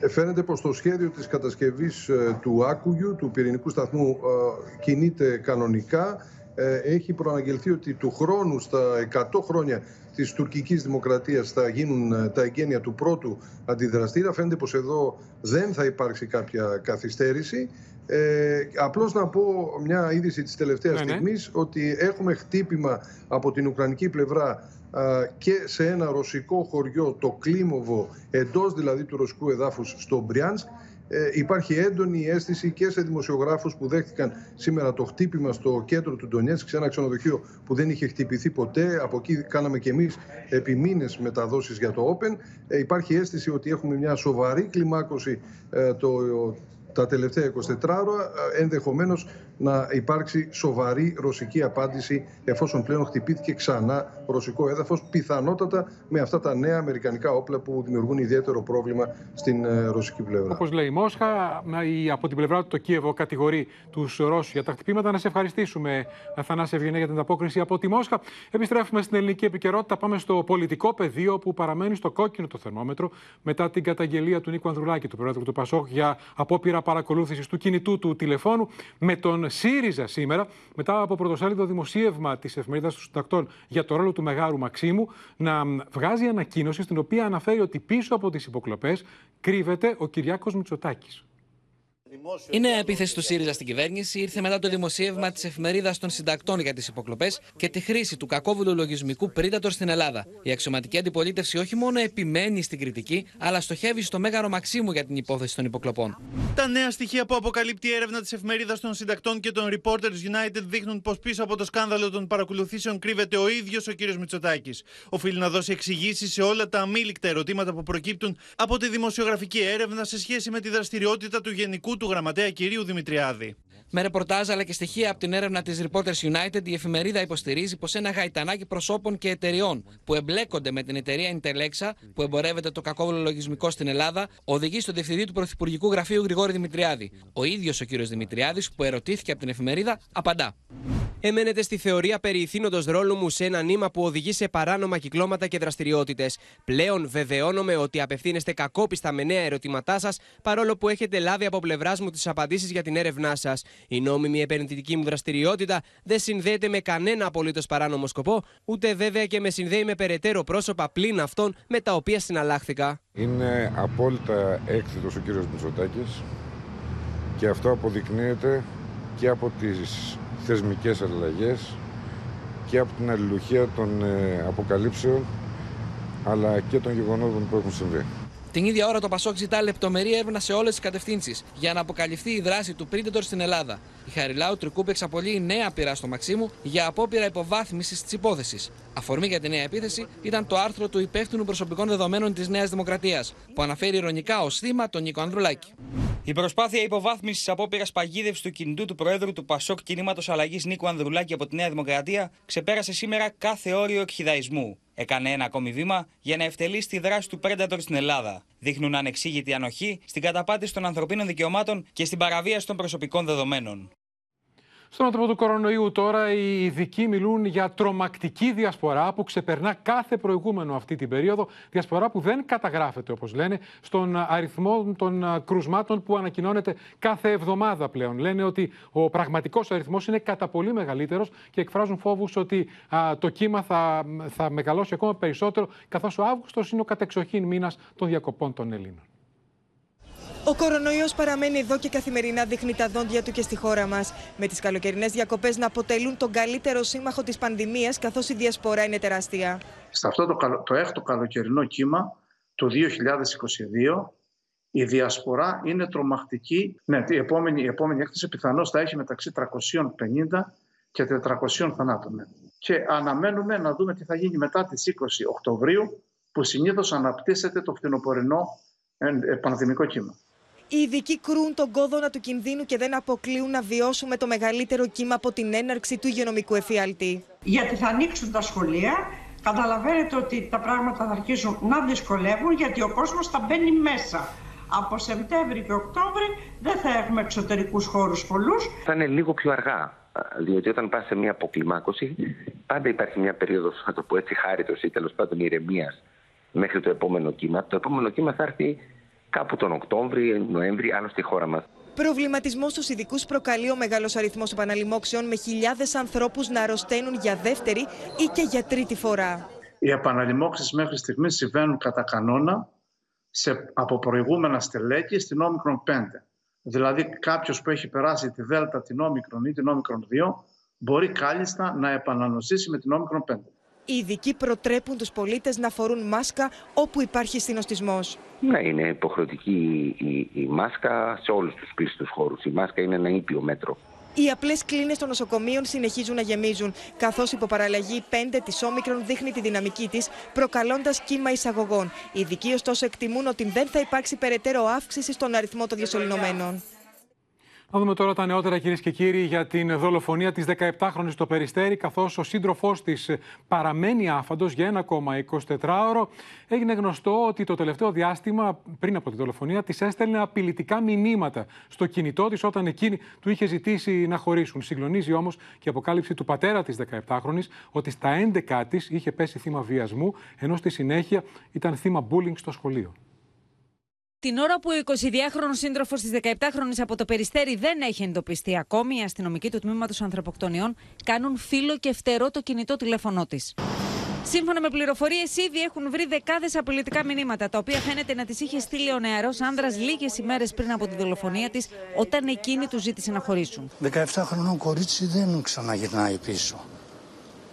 Ε, φαίνεται πως το σχέδιο της κατασκευής ε, του Άκουγιου, του πυρηνικού σταθμού, ε, κινείται κανονικά. Έχει προαναγγελθεί ότι του χρόνου στα 100 χρόνια της τουρκικής δημοκρατίας θα γίνουν τα εγγένεια του πρώτου αντιδραστήρα. Φαίνεται πως εδώ δεν θα υπάρξει κάποια καθυστέρηση. Ε, απλώς να πω μια είδηση της τελευταίας ναι, ναι. ότι έχουμε χτύπημα από την Ουκρανική πλευρά και σε ένα ρωσικό χωριό, το Κλίμοβο, εντός δηλαδή του ρωσικού εδάφους στο Μπριάνσκ. Ε, υπάρχει έντονη αίσθηση και σε δημοσιογράφους που δέχτηκαν σήμερα το χτύπημα στο κέντρο του Ντονιέτσκ, σε ένα ξενοδοχείο που δεν είχε χτυπηθεί ποτέ. Από εκεί κάναμε και εμείς επί μήνες μεταδόσεις για το Open. Ε, υπάρχει αίσθηση ότι έχουμε μια σοβαρή κλιμάκωση ε, το, τα τελευταία 24 ώρα, ενδεχομένως να υπάρξει σοβαρή ρωσική απάντηση εφόσον πλέον χτυπήθηκε ξανά ρωσικό έδαφος, πιθανότατα με αυτά τα νέα αμερικανικά όπλα που δημιουργούν ιδιαίτερο πρόβλημα στην ε, ρωσική πλευρά. Όπως λέει η Μόσχα, από την πλευρά του το Κίεβο κατηγορεί τους Ρώσους για τα χτυπήματα. Να σε ευχαριστήσουμε, Αθανάση Ευγενέ, για την ανταπόκριση από τη Μόσχα. Επιστρέφουμε στην ελληνική επικαιρότητα. Πάμε στο πολιτικό πεδίο που παραμένει στο κόκκινο το θερμόμετρο μετά την καταγγελία του Νίκου Ανδρουλάκη, του πρόεδρου του Πασόκ, για απόπειρα παρακολούθησης του κινητού του τηλεφώνου με τον ΣΥΡΙΖΑ σήμερα, μετά από πρωτοσέλιδο δημοσίευμα της εφημερίδας των συντακτών για το ρόλο του Μεγάρου Μαξίμου, να βγάζει ανακοίνωση στην οποία αναφέρει ότι πίσω από τις υποκλοπές κρύβεται ο Κυριάκος Μητσοτάκης. Η νέα επίθεση του ΣΥΡΙΖΑ στην κυβέρνηση ήρθε μετά το δημοσίευμα της εφημερίδας των συντακτών για τις υποκλοπές και τη χρήση του κακόβουλου λογισμικού Predator στην Ελλάδα. Η αξιωματική αντιπολίτευση όχι μόνο επιμένει στην κριτική, αλλά στοχεύει στο μέγαρο Μαξίμου για την υπόθεση των υποκλοπών. Τα νέα στοιχεία που αποκαλύπτει η έρευνα της εφημερίδας των συντακτών και των Reporters United δείχνουν πως πίσω από το σκάνδαλο των παρακολουθήσεων κρύβεται ο ίδιος ο κ. Μητσοτάκης. Οφείλει να δώσει εξηγήσεις σε όλα τα αμήλικτα ερωτήματα που προκύπτουν από τη δημοσιογραφική έρευνα σε σχέση με τη δραστηριότητα του γενικού του γραμματέα κυρίου Δημητριάδη. Με ρεπορτάζ αλλά και στοιχεία από την έρευνα της Reporters United, η εφημερίδα υποστηρίζει πως ένα γαϊτανάκι προσώπων και εταιριών που εμπλέκονται με την εταιρεία Interlexa, που εμπορεύεται το κακόβολο λογισμικό στην Ελλάδα, οδηγεί στο διευθυντή του Πρωθυπουργικού Γραφείου Γρηγόρη Δημητριάδη. Ο ίδιος ο κύριος Δημητριάδης, που ερωτήθηκε από την εφημερίδα, απαντά. Εμένετε στη θεωρία περί ηθήνοντος ρόλου μου σε ένα νήμα που οδηγεί σε παράνομα κυκλώματα και δραστηριότητες. Πλέον βεβαιώνομαι ότι απευθύνεστε κακόπιστα με νέα ερωτήματά σας, παρόλο που έχετε λάβει από πλευράς μου τις απαντήσεις για την έρευνά σας. Η νόμιμη επενδυτική μου δραστηριότητα δεν συνδέεται με κανένα απολύτως παράνομο σκοπό, ούτε βέβαια και με συνδέει με περαιτέρω πρόσωπα πλην αυτών με τα οποία συναλλάχθηκα. Είναι απόλυτα έκθετος ο κύριος Μητσοτάκης και αυτό αποδεικνύεται και από τις θεσμικές αλλαγές και από την αλληλουχία των ε, αποκαλύψεων αλλά και των γεγονότων που έχουν συμβεί. Την ίδια ώρα το Πασόκ ζητά λεπτομερή έρευνα σε όλες τις κατευθύνσεις για να αποκαλυφθεί η δράση του Predator στην Ελλάδα. Η Χαριλάου Τρικούπ εξαπολύει νέα πειρά στο Μαξίμου για απόπειρα υποβάθμισης της υπόθεσης. Αφορμή για τη νέα επίθεση ήταν το άρθρο του υπεύθυνου προσωπικών δεδομένων της Νέας Δημοκρατίας, που αναφέρει ηρωνικά ως θύμα τον Νίκο Ανδρουλάκη. Η προσπάθεια υποβάθμισης απόπειρας παγίδευσης του κινητού του Προέδρου του Πασόκ Κινήματος Αλλαγής Νίκο Ανδρουλάκη από τη Νέα Δημοκρατία ξεπέρασε σήμερα κάθε όριο εκχυδαϊσμού. Έκανε ένα ακόμη βήμα για να ευτελεί τη δράση του Predator στην Ελλάδα. Δείχνουν ανεξήγητη ανοχή στην καταπάτηση των ανθρωπίνων δικαιωμάτων και στην παραβίαση των προσωπικών δεδομένων. Στον άνθρωπο του κορονοϊού τώρα οι ειδικοί μιλούν για τρομακτική διασπορά που ξεπερνά κάθε προηγούμενο αυτή την περίοδο. Διασπορά που δεν καταγράφεται όπως λένε στον αριθμό των κρουσμάτων που ανακοινώνεται κάθε εβδομάδα πλέον. Λένε ότι ο πραγματικός αριθμός είναι κατά πολύ μεγαλύτερος και εκφράζουν φόβους ότι το κύμα θα, θα μεγαλώσει ακόμα περισσότερο καθώς ο Αύγουστος είναι ο κατεξοχήν μήνας των διακοπών των Ελλήνων. Ο κορονοϊός παραμένει εδώ και καθημερινά δείχνει τα δόντια του και στη χώρα μας. Με τις καλοκαιρινές διακοπές να αποτελούν τον καλύτερο σύμμαχο της πανδημίας, καθώς η διασπορά είναι τεράστια. Σε αυτό το, το έκτο καλοκαιρινό κύμα του 2022, η διασπορά είναι τρομακτική. Ναι, η επόμενη, η επόμενη έκθεση πιθανώς θα έχει μεταξύ 350 και 400 θανάτων. Ναι. Και αναμένουμε να δούμε τι θα γίνει μετά τις 20 Οκτωβρίου, που συνήθως αναπτύσσεται το φθινοπορεινό ε, πανδημικό κύμα. Οι ειδικοί κρούν τον κόδωνα του κινδύνου και δεν αποκλείουν να βιώσουμε το μεγαλύτερο κύμα από την έναρξη του υγειονομικού εφιάλτη. Γιατί θα ανοίξουν τα σχολεία, καταλαβαίνετε ότι τα πράγματα θα αρχίσουν να δυσκολεύουν γιατί ο κόσμος θα μπαίνει μέσα. Από Σεπτέμβρη και Οκτώβρη δεν θα έχουμε εξωτερικούς χώρους πολλούς. Θα είναι λίγο πιο αργά, διότι όταν πας σε μια αποκλιμάκωση πάντα υπάρχει μια περίοδος, θα το πω έτσι, χάριτος ή τέλος πάντων ηρεμίας μέχρι το επόμενο κύμα. Το επόμενο κύμα θα έρθει κάπου τον Οκτώβρη, Νοέμβρη, άλλο στη χώρα μας. Προβληματισμός στους ειδικούς προκαλεί ο μεγάλος αριθμός επαναλημόξεων με χιλιάδες ανθρώπους να αρρωσταίνουν για δεύτερη ή και για τρίτη φορά. Οι επαναλημόξει μέχρι στιγμής συμβαίνουν κατά κανόνα σε, από προηγούμενα στελέχη στην όμικρον 5. Δηλαδή κάποιος που έχει περάσει τη Δέλτα, την όμικρον ή την όμικρον 2 μπορεί κάλλιστα να επανανοσήσει με την όμικρον 5. Οι ειδικοί προτρέπουν τους πολίτες να φορούν μάσκα όπου υπάρχει συνοστισμός. Ναι, είναι υποχρεωτική η, η, μάσκα σε όλους τους κλειστούς χώρους. Η μάσκα είναι ένα ήπιο μέτρο. Οι απλές κλίνες των νοσοκομείων συνεχίζουν να γεμίζουν, καθώς η υποπαραλλαγή 5 της Όμικρον δείχνει τη δυναμική της, προκαλώντας κύμα εισαγωγών. Οι ειδικοί, ωστόσο, εκτιμούν ότι δεν θα υπάρξει περαιτέρω αύξηση στον αριθμό των διασωληνωμένων. Να δούμε τώρα τα νεότερα, κυρίες και κύριοι, για την δολοφονία της 17χρονη στο Περιστέρι, καθώς ο σύντροφός της παραμένει άφαντος για ένα ακόμα 24ωρο. Έγινε γνωστό ότι το τελευταίο διάστημα, πριν από τη δολοφονία, της έστελνε απειλητικά μηνύματα στο κινητό της όταν εκείνη του είχε ζητήσει να χωρίσουν. Συγκλονίζει όμως και η αποκάλυψη του πατέρα της 17χρονη ότι στα 11 της είχε πέσει θύμα βιασμού, ενώ στη συνέχεια ήταν θύμα bullying στο σχολείο. Την ώρα που ο 22χρονο σύντροφος της 17χρονη από το Περιστέρι δεν έχει εντοπιστεί ακόμη, οι αστυνομικοί του τμήματος ανθρωποκτονιών κάνουν φίλο και φτερό το κινητό τηλέφωνό της. Σύμφωνα με πληροφορίες, ήδη έχουν βρει δεκάδες απειλητικά μηνύματα, τα οποία φαίνεται να τις είχε στείλει ο νεαρός άνδρας λίγες ημέρες πριν από τη δολοφονία της, όταν εκείνη του ζήτησε να χωρίσουν. 17χρονο κορίτσι δεν ξαναγυρνάει πίσω.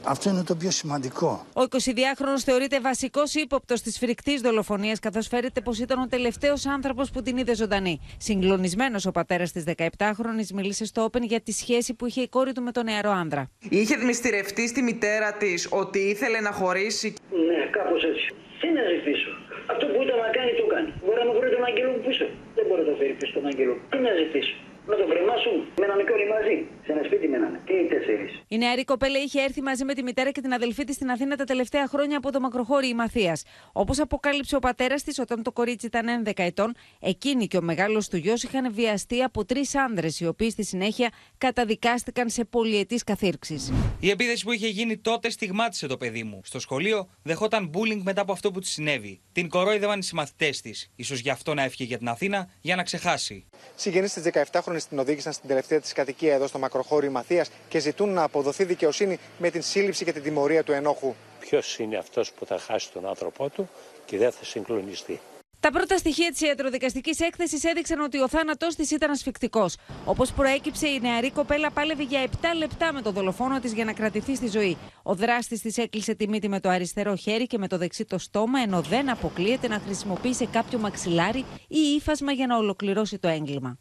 Αυτό είναι το πιο σημαντικό. Ο 22χρονο θεωρείται βασικός ύποπτος της φρικτής δολοφονίας, καθώς φέρεται πως ήταν ο τελευταίος άνθρωπος που την είδε ζωντανή. Συγκλονισμένος ο πατέρας της 17χρονη μίλησε στο Open για τη σχέση που είχε η κόρη του με τον νεαρό άνδρα. Είχε δημιστηρευτεί στη μητέρα της ότι ήθελε να χωρίσει. Ναι, κάπως έτσι. Τι να ζητήσω; Αυτό που ήταν να κάνει, το κάνει. Μπορεί να μου βρει τον Αγγελό μου πίσω. Δεν μπορεί να το φέρει πίσω τον Αγγελό. Τι να ζητήσω; Με το βρεμά σου, μένανε και όλοι μαζί. Σε ένα σπίτι μένανε. Και οι τέσσερις. Η νεαρή κοπέλα είχε έρθει μαζί με τη μητέρα και την αδελφή της στην Αθήνα τα τελευταία χρόνια από το μακροχώρι Μαθία. Όπως αποκάλυψε ο πατέρας της όταν το κορίτσι ήταν 11 ετών, εκείνη και ο μεγάλος του γιος είχαν βιαστεί από τρεις άνδρες, οι οποίοι στη συνέχεια καταδικάστηκαν σε πολυετής καθήρξει. Η επίθεση που είχε γίνει τότε στιγμάτισε το παιδί μου. Στο σχολείο δεχόταν bullying μετά από αυτό που της συνέβη. Την κορόιδευαν οι συμμαθητές της. σω γι' αυτό να έφυγε για την Αθήνα για να ξεχάσει. Συγγενείς της 17χρονη την οδήγησαν στην τελευταία της κατοικία εδώ στο μακροχώριο Μαθίας και ζητούν να αποδοθεί δικαιοσύνη με την σύλληψη και την τιμωρία του ενόχου. Ποιος είναι αυτός που θα χάσει τον άνθρωπό του και δεν θα συγκλονιστεί; Τα πρώτα στοιχεία της ιατροδικαστικής έκθεσης έδειξαν ότι ο θάνατός της ήταν ασφικτικός. Όπως προέκυψε, η νεαρή κοπέλα πάλευε για 7 λεπτά με το δολοφόνο της για να κρατηθεί στη ζωή. Ο δράστης της έκλεισε τη μύτη με το αριστερό χέρι και με το δεξί το στόμα, ενώ δεν αποκλείεται να χρησιμοποίησε κάποιο μαξιλάρι ή ύφασμα για να ολοκληρώσει το έγκλημα.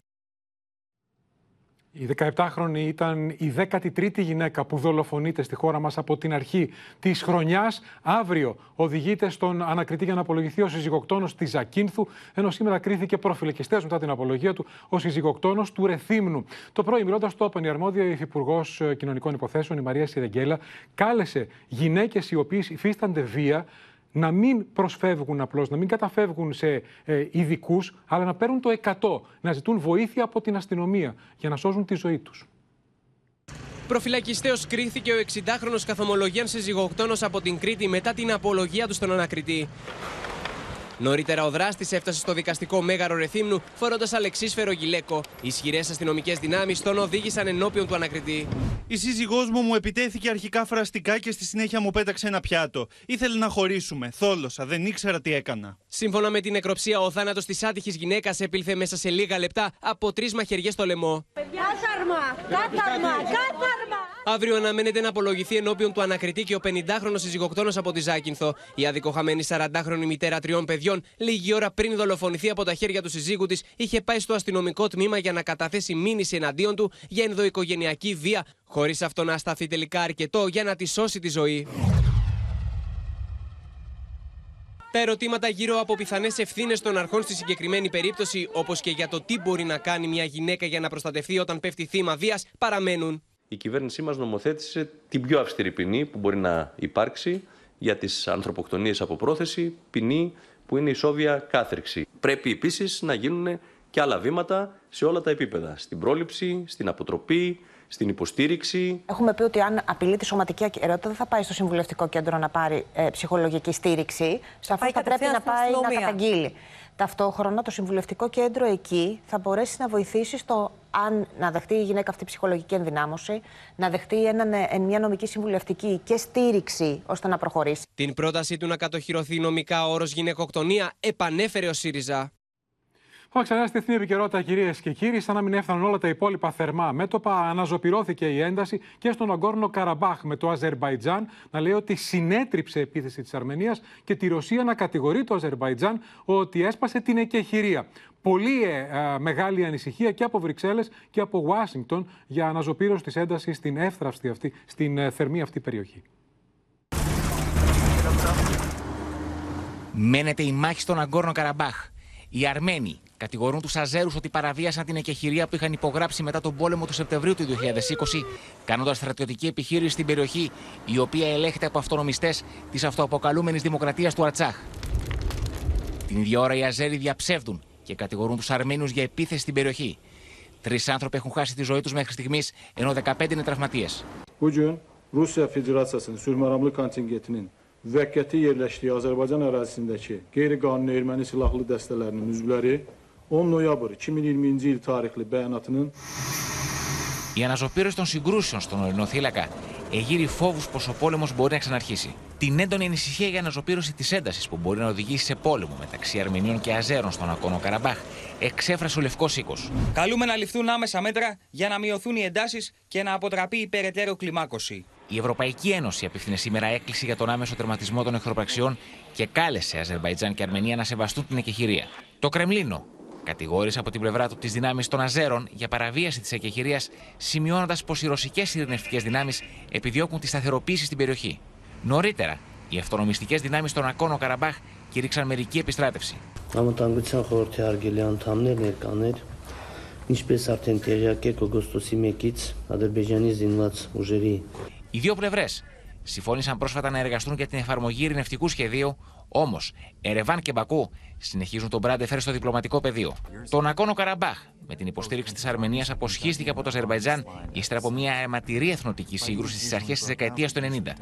Η 17χρονη ήταν η 13η γυναίκα που δολοφονείται στη χώρα μας από την αρχή της χρονιάς. Αύριο οδηγείται στον ανακριτή για να απολογηθεί ο συζυγοκτόνος της Ζακίνθου, ενώ σήμερα κρίθηκε προφυλακιστές μετά την απολογία του ο συζυγοκτόνος του Ρεθύμνου. Το πρωί, μιλώντας στο Όπεν, η αρμόδια υφυπουργό Κοινωνικών Υποθέσεων, η Μαρία Σιρεγγέλα, κάλεσε γυναίκες οι οποίες υφίστανται βία να μην προσφεύγουν απλώς, να μην καταφεύγουν σε ε, ειδικούς, αλλά να παίρνουν το 100, να ζητούν βοήθεια από την αστυνομία για να σώζουν τη ζωή τους. Προφυλακιστέως κρίθηκε ο 60χρονος καθομολογιαν συζυγοκτόνος από την Κρήτη μετά την απολογία του στον ανακριτή. Νωρίτερα ο δράστης έφτασε στο δικαστικό μέγαρο Ρεθύμνου φορώντας αλεξίσφαιρο γυλαίκο. Ισχυρές αστυνομικές δυνάμεις τον οδήγησαν ενώπιον του ανακριτή. Η σύζυγός μου μου επιτέθηκε αρχικά φραστικά και στη συνέχεια μου πέταξε ένα πιάτο. Ήθελε να χωρίσουμε. Θόλωσα. Δεν ήξερα τι έκανα. Σύμφωνα με την νεκροψία, ο θάνατος της άτυχης γυναίκας επήλθε μέσα σε λίγα λεπτά από τρεις μαχαιριές στο λαιμό. Κάθαρμα! Κάθαρμα! Κάθαρμα! Αύριο αναμένεται να απολογηθεί ενώπιον του ανακριτή και ο 50χρονο συζυγοκτόνος από τη Ζάκυνθο. Η αδικοχαμένη 40χρονη μητέρα τριών παιδιών, λίγη ώρα πριν δολοφονηθεί από τα χέρια του συζύγου της, είχε πάει στο αστυνομικό τμήμα για να καταθέσει μήνυση εναντίον του για ενδοοικογενειακή βία, χωρίς αυτό να σταθεί τελικά αρκετό για να τη σώσει τη ζωή. Τα ερωτήματα γύρω από πιθανές ευθύνες των αρχών στη συγκεκριμένη περίπτωση, όπως και για το τι μπορεί να κάνει μια γυναίκα για να προστατευτεί όταν πέφτει θύμα βίας, παραμένουν. Η κυβέρνησή μας νομοθέτησε την πιο αυστηρή ποινή που μπορεί να υπάρξει για τις ανθρωποκτονίες από πρόθεση, ποινή που είναι ισόβια κάθριξη. Πρέπει επίσης να γίνουν και άλλα βήματα σε όλα τα επίπεδα. Στην πρόληψη, στην αποτροπή, στην υποστήριξη. Έχουμε πει ότι αν απειλεί τη σωματική ακαιρεότητα δεν θα πάει στο συμβουλευτικό κέντρο να πάρει ε, ψυχολογική στήριξη. Σαφώ θα πρέπει να πάει να καταγγείλει. Ταυτόχρονα το συμβουλευτικό κέντρο εκεί θα μπορέσει να βοηθήσει στο αν να δεχτεί η γυναίκα αυτή ψυχολογική ενδυνάμωση, να δεχτεί έναν, ε, μια νομική συμβουλευτική και στήριξη ώστε να προχωρήσει. Την πρότασή του να κατοχυρωθεί νομικά ο όρος γυναικοκτονία επανέφερε ο ΣΥΡΙΖΑ. Πάμε ξανά στη εθνική επικαιρότητα, κυρίες και κύριοι. Σαν να μην έφταναν όλα τα υπόλοιπα θερμά μέτωπα, αναζωπηρώθηκε η ένταση και στον Αγκόρνο Καραμπάχ με το Αζερβαϊτζάν να λέει ότι συνέτριψε επίθεση της Αρμενίας και τη Ρωσία να κατηγορεί το Αζερβαϊτζάν ότι έσπασε την εκεχηρία. Πολύ ε, μεγάλη ανησυχία και από Βρυξέλλες και από Ουάσιγκτον για αναζωπήρωση της έντασης στην εύθραυστη αυτή, στην ε, θερμή αυτή περιοχή. Μένεται η μάχη στον Αγκόρνο Καραμπάχ. Οι Αρμένοι κατηγορούν τους Αζέρους ότι παραβίασαν την εκεχηρία που είχαν υπογράψει μετά τον πόλεμο του Σεπτεμβρίου του 2020, κάνοντας στρατιωτική επιχείρηση στην περιοχή, η οποία ελέγχεται από αυτονομιστές της αυτοαποκαλούμενης Δημοκρατίας του Αρτσάχ. Την ίδια ώρα οι Αζέροι διαψεύδουν και κατηγορούν τους Αρμένιου για επίθεση στην περιοχή. Τρεις άνθρωποι έχουν χάσει τη ζωή τους μέχρι στιγμής, ενώ 15 είναι τραυματίες. Bugün Rusya Federasiyasının sülhməramlı kontingentinin müvəqqəti yerləşdiyi Azərbaycan ərazisindəki qeyri-qanuni erməni silahlı dəstələrinin üzvləri 10 noyabr 2020-ci il tarixli bəyanatının Η αναζωπήρωση των συγκρούσεων στον ορεινό θύλακα εγείρει φόβους πως ο πόλεμος μπορεί να ξαναρχίσει. Την έντονη ανησυχία για αναζωπήρωση της έντασης που μπορεί να οδηγήσει σε πόλεμο μεταξύ Αρμενίων και Αζέρων στον Ακόνο Καραμπάχ εξέφρασε ο Λευκός Οίκος. Καλούμε να ληφθούν άμεσα μέτρα για να μειωθούν οι εντάσεις και να αποτραπεί η περαιτέρω κλιμάκωση. Η Ευρωπαϊκή Ένωση απίφθινε σήμερα έκκληση για τον άμεσο τερματισμό των εχθροπραξιών και κάλεσε Αζερβαϊτζάν και Αρμενία να σεβαστούν την εκεχηρία. Το Κρεμλίνο κατηγόρησε από την πλευρά του τις δυνάμεις των Αζέρων για παραβίαση της εκεχηρίας, σημειώνοντας πως οι ρωσικές ειρηνευτικές δυνάμεις επιδιώκουν τη σταθεροποίηση στην περιοχή. Νωρίτερα, οι αυτονομιστικές δυνάμεις των Ακόνο Καραμπάχ κηρύξαν μερική επιστράτευση. Οι δύο πλευρές συμφώνησαν πρόσφατα να εργαστούν για την εφαρμογή ειρηνευτικού σχεδίου όμως Ερεβάν και Μπακού συνεχίζουν τον Μπράντεφερ στο διπλωματικό πεδίο. Το Νακόνο Καραμπάχ, με την υποστήριξη της Αρμενίας, αποσχίστηκε από το Αζερβαϊτζάν ύστερα από μια αιματηρή εθνοτική σύγκρουση στις αρχές της δεκαετίας του 90.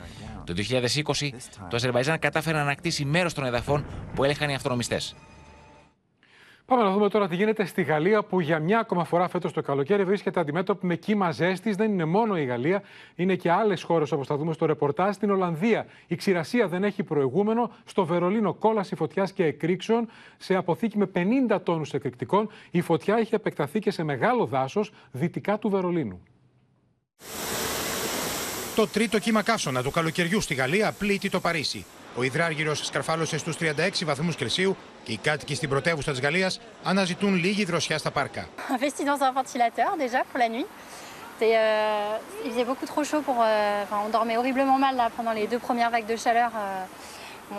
Το 2020, το Αζερβαϊτζάν κατάφερε να ανακτήσει μέρος των εδαφών που έλεγχαν οι αυτονομιστές. Πάμε να δούμε τώρα τι γίνεται στη Γαλλία, που για μια ακόμα φορά φέτος το καλοκαίρι βρίσκεται αντιμέτωπη με κύμα ζέστης. Δεν είναι μόνο η Γαλλία, είναι και άλλες χώρες όπως θα δούμε στο ρεπορτάζ. Στην Ολλανδία η ξηρασία δεν έχει προηγούμενο. Στο Βερολίνο κόλαση φωτιάς και εκρήξεων σε αποθήκη με 50 τόνους εκρηκτικών. Η φωτιά έχει επεκταθεί και σε μεγάλο δάσος δυτικά του Βερολίνου. Το τρίτο κύμα καύσωνα του καλοκαιριού στη Γαλλία πλήττει το Παρίσι. Ο υδράργυρος σκαρφάλωσε στους 36 βαθμούς Κελσίου και οι κάτοικοι στην πρωτεύουσα της Γαλλίας αναζητούν λίγη δροσιά στα πάρκα. Investi dans un ventilateur déjà pour la nuit. Euh, il faisait beaucoup trop chaud pour. Euh, enfin, on dormait horriblement mal là, pendant les deux premières vagues de chaleur. Euh,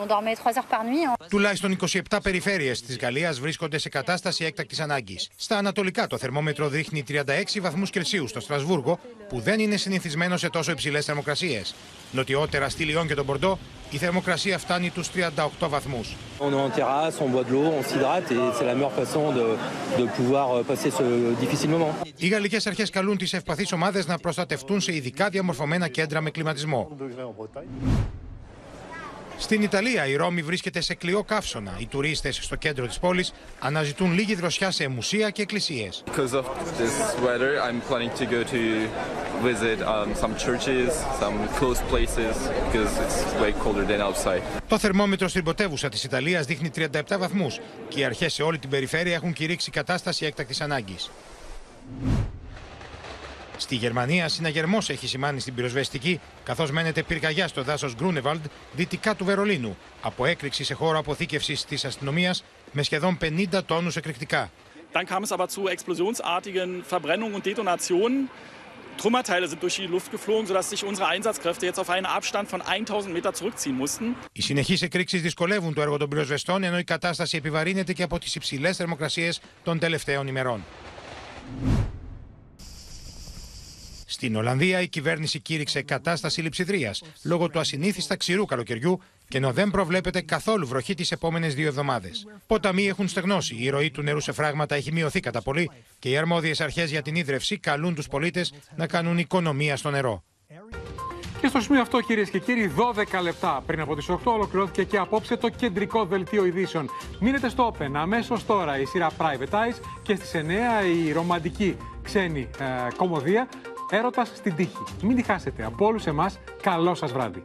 on dormait 3 heures par nuit. Τουλάχιστον 27 περιφέρειες της Γαλλίας βρίσκονται σε κατάσταση έκτακτης ανάγκης. Στα ανατολικά το θερμόμετρο δείχνει 36 βαθμούς Κελσίου στο Στρασβούργο, που δεν είναι συνηθισμένο σε τόσο υψηλές θερμοκρασίες. Νοτιότερα στη Λιόν και τον Πορντό η θερμοκρασία φτάνει τους 38 βαθμούς. On est en terrasse, on boit de l'eau, on s'hydrate et c'est la meilleure façon de, de pouvoir passer ce difficile moment. Οι γαλλικές αρχές καλούν τις ευπαθείς ομάδες να προστατευτούν σε ειδικά διαμορφωμένα κέντρα με κλιματισμό. Στην Ιταλία η Ρώμη βρίσκεται σε κλειό καύσωνα. Οι τουρίστες στο κέντρο της πόλης αναζητούν λίγη δροσιά σε μουσεία και εκκλησίες. Because of this weather, I'm planning to go to visit um, some churches, some close places, because it's way colder than outside. Το θερμόμετρο στην πρωτεύουσα της Ιταλίας δείχνει 37 βαθμούς και οι αρχές σε όλη την περιφέρεια έχουν κηρύξει κατάσταση έκτακτης ανάγκης. Στη Γερμανία, συναγερμός έχει σημάνει στην πυροσβεστική, καθώς μένεται πυρκαγιά στο δάσος Γκρούνεβαλντ, δυτικά του Βερολίνου, από έκρηξη σε χώρο αποθήκευσης της αστυνομίας με σχεδόν 50 τόνους εκρηκτικά. Dann kam es aber zu explosionsartigen Verbrennungen und Detonationen. Trümmerteile sind durch die Luft geflogen, sodass sich unsere Einsatzkräfte jetzt auf einen Abstand von 1000 Meter zurückziehen mussten. Οι συνεχείς εκρήξεις δυσκολεύουν το έργο των πυροσβεστών, ενώ η κατάσταση επιβαρύνεται και από τις υψηλές θερμοκρασίες των τελευταίων ημερών. Στην Ολλανδία η κυβέρνηση κήρυξε κατάσταση λειψιδρίας λόγω του ασυνήθιστα ξηρού καλοκαιριού και ενώ δεν προβλέπεται καθόλου βροχή τις επόμενες δύο εβδομάδες. Ποταμοί έχουν στεγνώσει, η ροή του νερού σε φράγματα έχει μειωθεί κατά πολύ και οι αρμόδιες αρχές για την ίδρυυση καλούν τους πολίτες να κάνουν οικονομία στο νερό. Και στο σημείο αυτό, κυρίες και κύριοι, 12 λεπτά πριν από τις 8 ολοκληρώθηκε και απόψε το κεντρικό δελτίο ειδήσεων. Μείνετε στο Open αμέσως τώρα η σειρά Private Eyes και στις 9 η ρομαντική ξένη ε, κομμωδία Έρωτας στην τύχη. Μην τη χάσετε. Από όλους εμάς, καλό σας βράδυ.